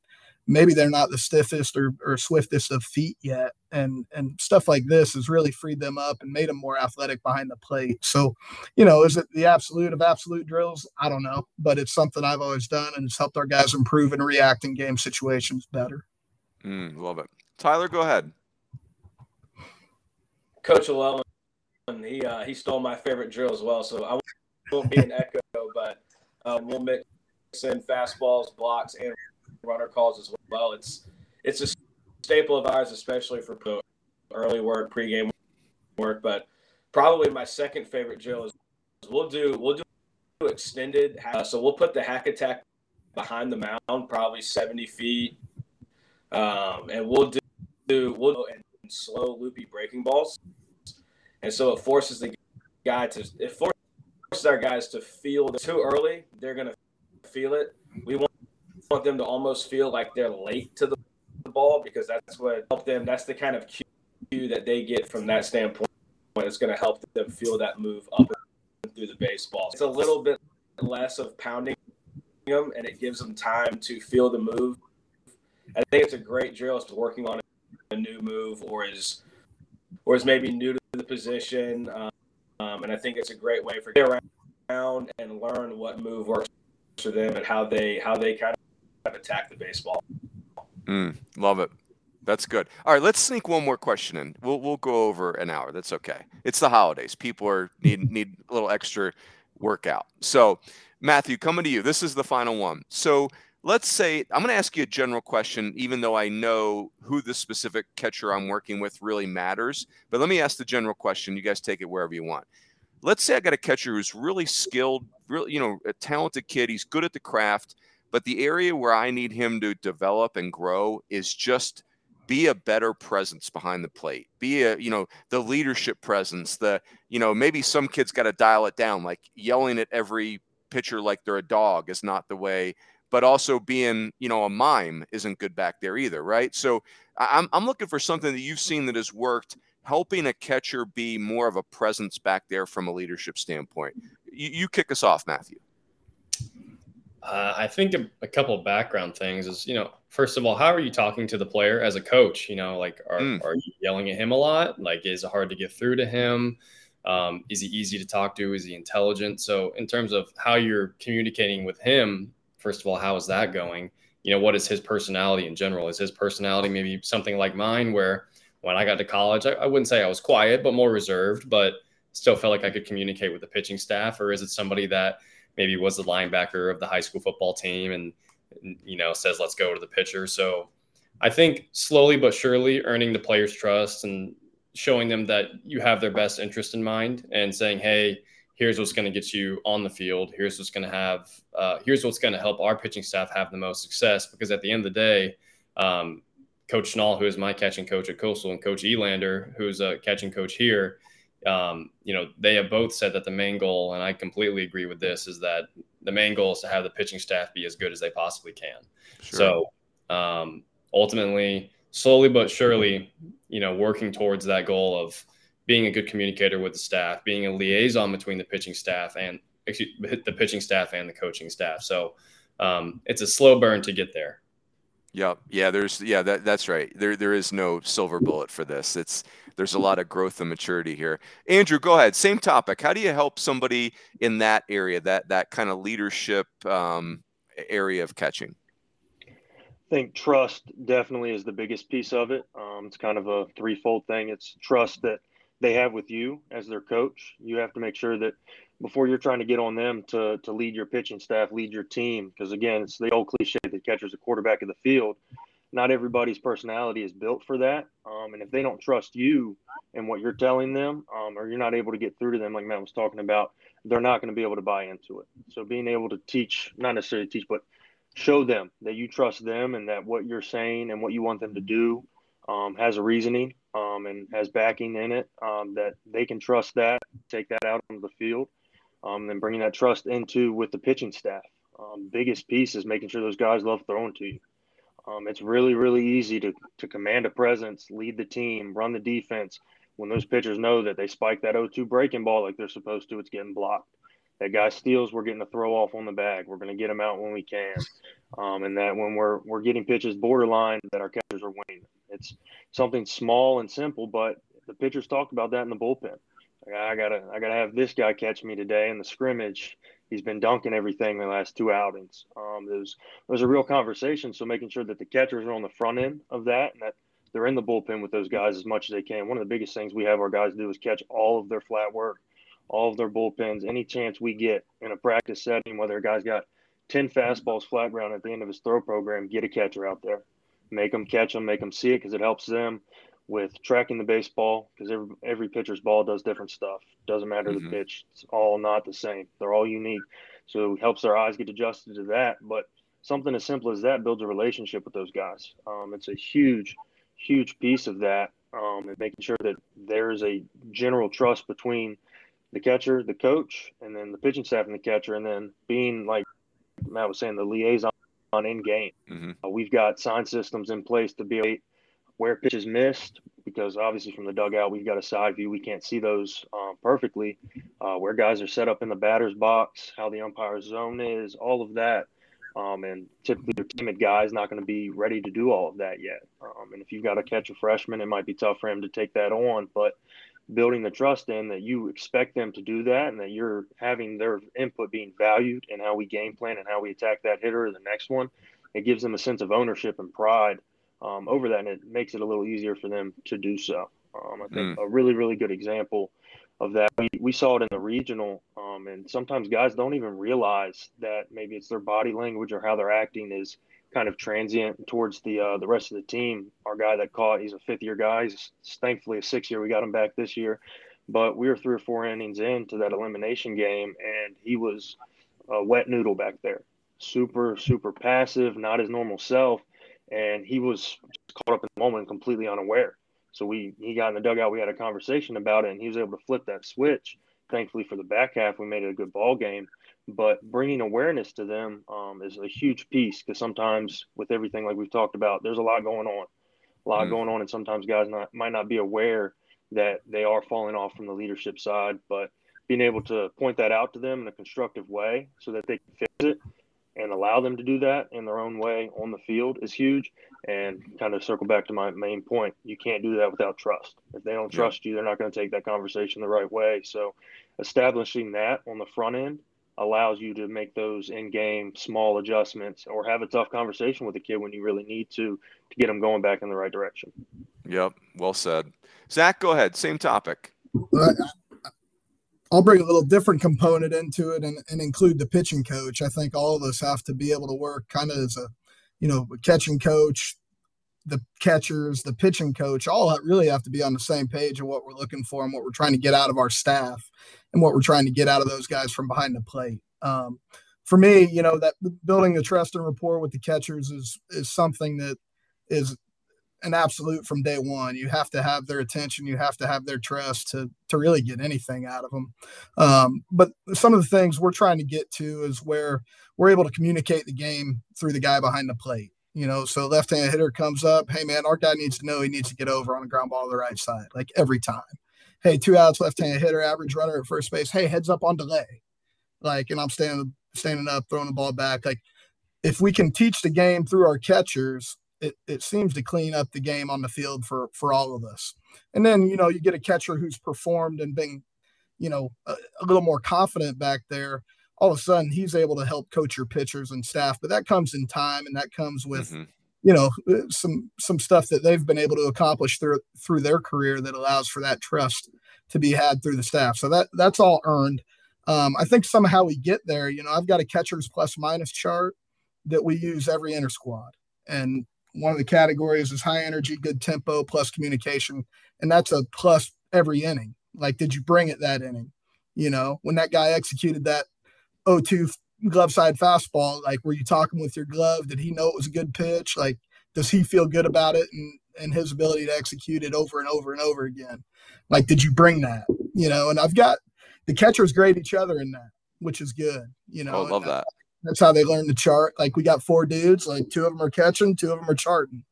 maybe they're not the stiffest or, or swiftest of feet yet. And and stuff like this has really freed them up and made them more athletic behind the plate. So you know is it the absolute of absolute drills? I don't know but it's something i've always done and it's helped our guys improve and react in game situations better. Mm, love it. Tyler go ahead. Coach llewellyn he uh, he stole my favorite drill as well so i won't be an echo but um, we'll mix in fastballs blocks and runner calls as well. It's it's a staple of ours, especially for early work, pregame work. But probably my second favorite drill is we'll do we'll do extended. So we'll put the hack attack behind the mound, probably 70 feet, um, and we'll do, do we'll do and slow loopy breaking balls, and so it forces the guy to it forces our guys to feel too early. They're gonna feel it. We want want them to almost feel like they're late to the ball because that's what help them. That's the kind of cue that they get from that standpoint. It's going to help them feel that move up through the baseball. It's a little bit less of pounding them, and it gives them time to feel the move. I think it's a great drill to working on a new move or is or is maybe new to the position. Um, and I think it's a great way for get around and learn what move works for them and how they how they kind attack the baseball. Mm, love it. That's good. All right, let's sneak one more question in. We'll we'll go over an hour. That's okay. It's the holidays. People are need need a little extra workout. So, Matthew, coming to you. This is the final one. So, let's say I'm going to ask you a general question, even though I know who the specific catcher I'm working with really matters. But let me ask the general question. You guys take it wherever you want. Let's say I got a catcher who's really skilled, really, you know, a talented kid. He's good at the craft but the area where I need him to develop and grow is just be a better presence behind the plate. Be a, you know, the leadership presence, the, you know, maybe some kids got to dial it down, like yelling at every pitcher like they're a dog is not the way, but also being, you know, a mime isn't good back there either, right? So I'm, I'm looking for something that you've seen that has worked, helping a catcher be more of a presence back there from a leadership standpoint. You, you kick us off, Matthew. Uh, I think a, a, couple background things is, you know, first of all, how are you talking to the player as a coach? You know, like, are, mm. are you yelling at him a lot? Like, is it hard to get through to him? Um, is he easy to talk to? Is he intelligent? So, in terms of how you're communicating with him, first of all, how is that going? You know, what is his personality in general? Is his personality maybe something like mine, where when I got to college, I, I wouldn't say I was quiet, but more reserved, but still felt like I could communicate with the pitching staff? Or is it somebody that, maybe was the linebacker of the high school football team and you know says let's go to the pitcher. So i think slowly but surely earning the players trust and showing them that you have their best interest in mind and saying hey here's what's going to get you on the field. Here's what's going to have uh, here's what's going to help our pitching staff have the most success. Because at the end of the day um, coach Schnall, who is my catching coach at coastal and coach elander who's a catching coach here um, you know, they have both said that the main goal, and I completely agree with this, is that the main goal is to have the pitching staff be as good as they possibly can. Sure. So um, ultimately, slowly but surely, you know, working towards that goal of being a good communicator with the staff, being a liaison between the pitching staff and the pitching staff and the coaching staff. So um, it's a slow burn to get there. Yep. Yeah. There's yeah. That that's right. There there is no silver bullet for this. It's there's a lot of growth and maturity here. Andrew, go ahead. Same topic. How do you help somebody in that area, that that kind of leadership um, area of catching? I think trust definitely is the biggest piece of it. Um, it's kind of a threefold thing. It's trust that they have with you as their coach. You have to make sure that before you're trying to get on them to to lead your pitching staff, lead your team. Because again, it's the old cliche that catcher's a quarterback of the field. Not everybody's personality is built for that. Um, and if they don't trust you and what you're telling them, um, or you're not able to get through to them, like Matt was talking about, they're not going to be able to buy into it. So being able to teach, not necessarily teach, but show them that you trust them and that what you're saying and what you want them to do um, has a reasoning um, and has backing in it, um, that they can trust that, take that out on the field um, and bringing that trust into with the pitching staff. Um, biggest piece is making sure those guys love throwing to you. Um, it's really, really easy to, to command a presence, lead the team, run the defense. When those pitchers know that they spike that 0 2 breaking ball like they're supposed to, it's getting blocked. That guy steals, we're getting a throw off on the bag. We're going to get him out when we can. Um, and that when we're, we're getting pitches borderline, that our catchers are winning. It's something small and simple, but the pitchers talked about that in the bullpen. I gotta I gotta have this guy catch me today in the scrimmage. He's been dunking everything the last two outings. Um, there's there's a real conversation. So making sure that the catchers are on the front end of that and that they're in the bullpen with those guys as much as they can. One of the biggest things we have our guys do is catch all of their flat work, all of their bullpens, any chance we get in a practice setting, whether a guy's got 10 fastballs flat ground at the end of his throw program, get a catcher out there. Make them catch them, make them see it because it helps them with tracking the baseball because every, every pitcher's ball does different stuff. Doesn't matter mm-hmm. the pitch; it's all not the same. They're all unique, so it helps their eyes get adjusted to that. But something as simple as that builds a relationship with those guys. Um, it's a huge, huge piece of that, um, and making sure that there's a general trust between the catcher, the coach, and then the pitching staff and the catcher, and then being like Matt was saying, the liaison on in game. Mm-hmm. Uh, we've got sign systems in place to be able where pitches missed, because obviously from the dugout we've got a side view, we can't see those um, perfectly. Uh, where guys are set up in the batter's box, how the umpire's zone is, all of that. Um, and typically your timid guy is not going to be ready to do all of that yet. Um, and if you've got to catch a freshman, it might be tough for him to take that on. But building the trust in that you expect them to do that and that you're having their input being valued and how we game plan and how we attack that hitter or the next one, it gives them a sense of ownership and pride um, over that, and it makes it a little easier for them to do so. Um, I think mm. a really, really good example of that. We, we saw it in the regional, um, and sometimes guys don't even realize that maybe it's their body language or how they're acting is kind of transient towards the uh, the rest of the team. Our guy that caught, he's a fifth year guy. He's thankfully a six year. We got him back this year, but we were three or four innings into that elimination game, and he was a wet noodle back there. Super, super passive, not his normal self and he was caught up in the moment, completely unaware. So we he got in the dugout. We had a conversation about it, and he was able to flip that switch. Thankfully for the back half, we made it a good ball game. But bringing awareness to them um, is a huge piece because sometimes with everything like we've talked about, there's a lot going on, a lot mm. going on, and sometimes guys not might not be aware that they are falling off from the leadership side. But being able to point that out to them in a constructive way so that they can fix it and allow them to do that in their own way on the field is huge. And kind of circle back to my main point, you can't do that without trust. If they don't trust yeah. you, they're not going to take that conversation the right way. So, establishing that on the front end allows you to make those in-game small adjustments or have a tough conversation with a kid when you really need to to get them going back in the right direction. Yep, well said. Zach, go ahead. Same topic. I'll bring a little different component into it and, and include the pitching coach. I think all of us have to be able to work kind of as a, you know, catching coach, the catchers, the pitching coach, all really have to be on the same page of what we're looking for and what we're trying to get out of our staff and what we're trying to get out of those guys from behind the plate. Um, for me, you know, that building the trust and rapport with the catchers is is something that is an absolute from day one. You have to have their attention. You have to have their trust to to really get anything out of them. Um, but some of the things we're trying to get to is where we're able to communicate the game through the guy behind the plate. You know, so left-handed hitter comes up. Hey, man, our guy needs to know he needs to get over on a ground ball to the right side, like every time. Hey, two outs, left-handed hitter, average runner at first base. Hey, heads up on delay. Like, and I'm standing standing up, throwing the ball back. Like, if we can teach the game through our catchers it, it seems to clean up the game on the field for for all of us. And then you know you get a catcher who's performed and been, you know, a, a little more confident back there. All of a sudden, he's able to help coach your pitchers and staff, but that comes in time, and that comes with. Mm-hmm you know some some stuff that they've been able to accomplish through through their career that allows for that trust to be had through the staff so that that's all earned um, i think somehow we get there you know i've got a catcher's plus minus chart that we use every inter squad and one of the categories is high energy good tempo plus communication and that's a plus every inning like did you bring it that inning you know when that guy executed that 0-2 glove side fastball, like were you talking with your glove? Did he know it was a good pitch? Like, does he feel good about it and, and his ability to execute it over and over and over again? Like, did you bring that? You know, and I've got the catchers grade each other in that, which is good. You know, oh, love that. That's how they learn to chart. Like we got four dudes, like two of them are catching, two of them are charting.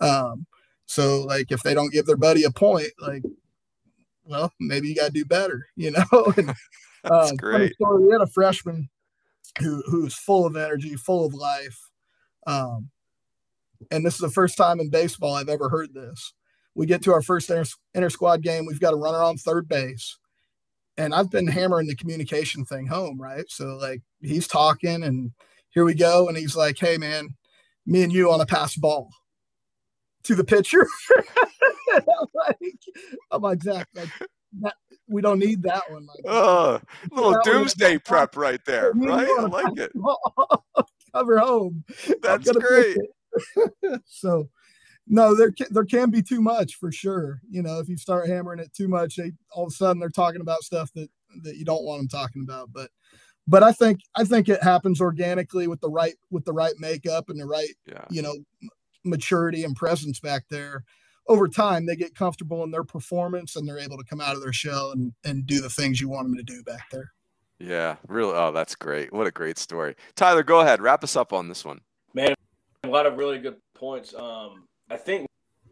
Um, so like if they don't give their buddy a point, like, well, maybe you got to do better, you know. (laughs) and, (laughs) That's um, great. Story, we had a freshman who who's full of energy, full of life. Um, and this is the first time in baseball I've ever heard this. We get to our first inter squad game. We've got a runner on third base, and I've been hammering the communication thing home, right? So like he's talking, and here we go, and he's like, "Hey man, me and you want to pass ball to the pitcher." I'm (laughs) like, I'm like Zach, like that, we don't need that one. Like, oh, little doomsday prep right there, right? I like it. (laughs) Cover home. That's great. (laughs) so, no, there can, there can be too much for sure. You know, if you start hammering it too much, they all of a sudden they're talking about stuff that that you don't want them talking about. But but I think I think it happens organically with the right with the right makeup and the right yeah. you know maturity and presence back there over time they get comfortable in their performance and they're able to come out of their shell and, and do the things you want them to do back there. Yeah, really. Oh, that's great. What a great story. Tyler, go ahead. Wrap us up on this one. Man, a lot of really good points. Um, I think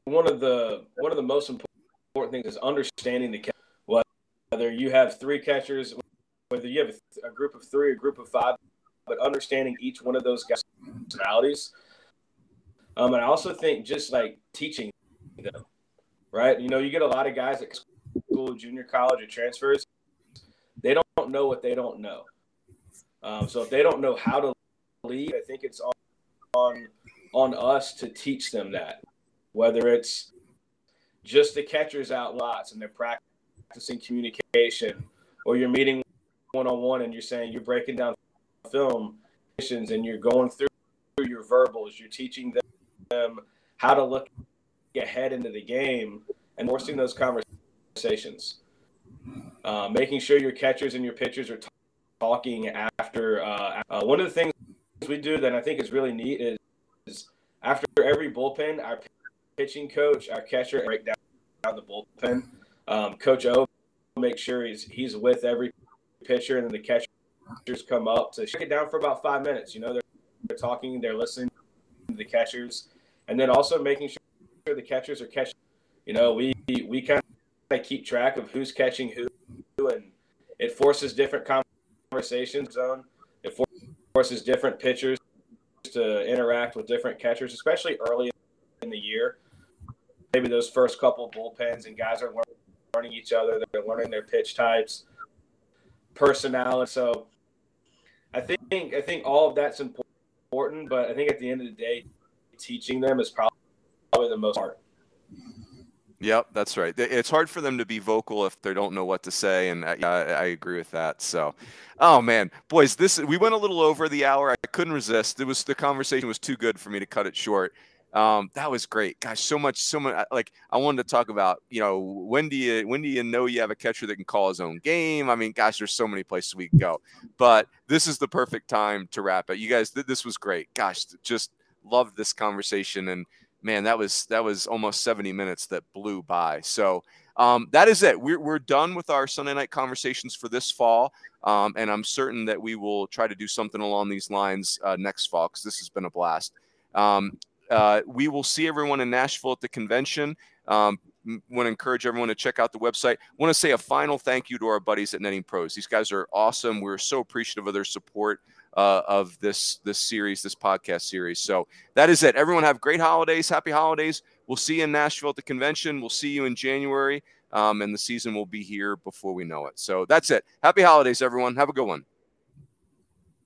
one of the one of the most important things is understanding the catch. whether you have three catchers, whether you have a group of three, a group of five, but understanding each one of those guys' personalities. Um, and I also think just like teaching them, right? You know, you get a lot of guys at school, junior college, or transfers. They don't know what they don't know. Um, so if they don't know how to lead, I think it's on, on on us to teach them that. Whether it's just the catchers out lots and they're practicing communication, or you're meeting one on one and you're saying you're breaking down film and you're going through your verbals, you're teaching them how to look ahead into the game and forcing those conversations. Uh, making sure your catchers and your pitchers are t- talking after. Uh, uh, one of the things we do that I think is really neat is, is after every bullpen, our pitching coach, our catcher, break down, down the bullpen. Um, coach O make sure he's he's with every pitcher, and then the catchers come up to shake it down for about five minutes. You know, they're, they're talking, they're listening to the catchers, and then also making sure the catchers are catching. You know, we we kind of keep track of who's catching who, and it forces different conversations. Zone. It forces different pitchers to interact with different catchers, especially early in the year. Maybe those first couple bullpens and guys are learning each other. They're learning their pitch types, personality. So I think I think all of that's important, but I think at the end of the day, teaching them is probably the most part. Yep, that's right. It's hard for them to be vocal if they don't know what to say, and I, I, agree with that. So, oh man, boys, this we went a little over the hour. I couldn't resist. It was the conversation was too good for me to cut it short. Um, that was great, gosh. So much, so much. Like I wanted to talk about, you know, when do you when do you know you have a catcher that can call his own game? I mean, gosh, there's so many places we can go. But this is the perfect time to wrap it. You guys, this was great. Gosh, just loved this conversation and man, that was that was almost 70 minutes that blew by. So um, that is it. We're, we're done with our Sunday night conversations for this fall. Um, and I'm certain that we will try to do something along these lines uh, next fall because this has been a blast. Um, uh, we will see everyone in Nashville at the convention. Um, want to encourage everyone to check out the website. Want to say a final thank you to our buddies at Netting Pros. These guys are awesome. We're so appreciative of their support uh, of this this series, this podcast series. So that is it. Everyone have great holidays, happy holidays. We'll see you in Nashville at the convention. We'll see you in January, um, and the season will be here before we know it. So that's it. Happy holidays, everyone. Have a good one.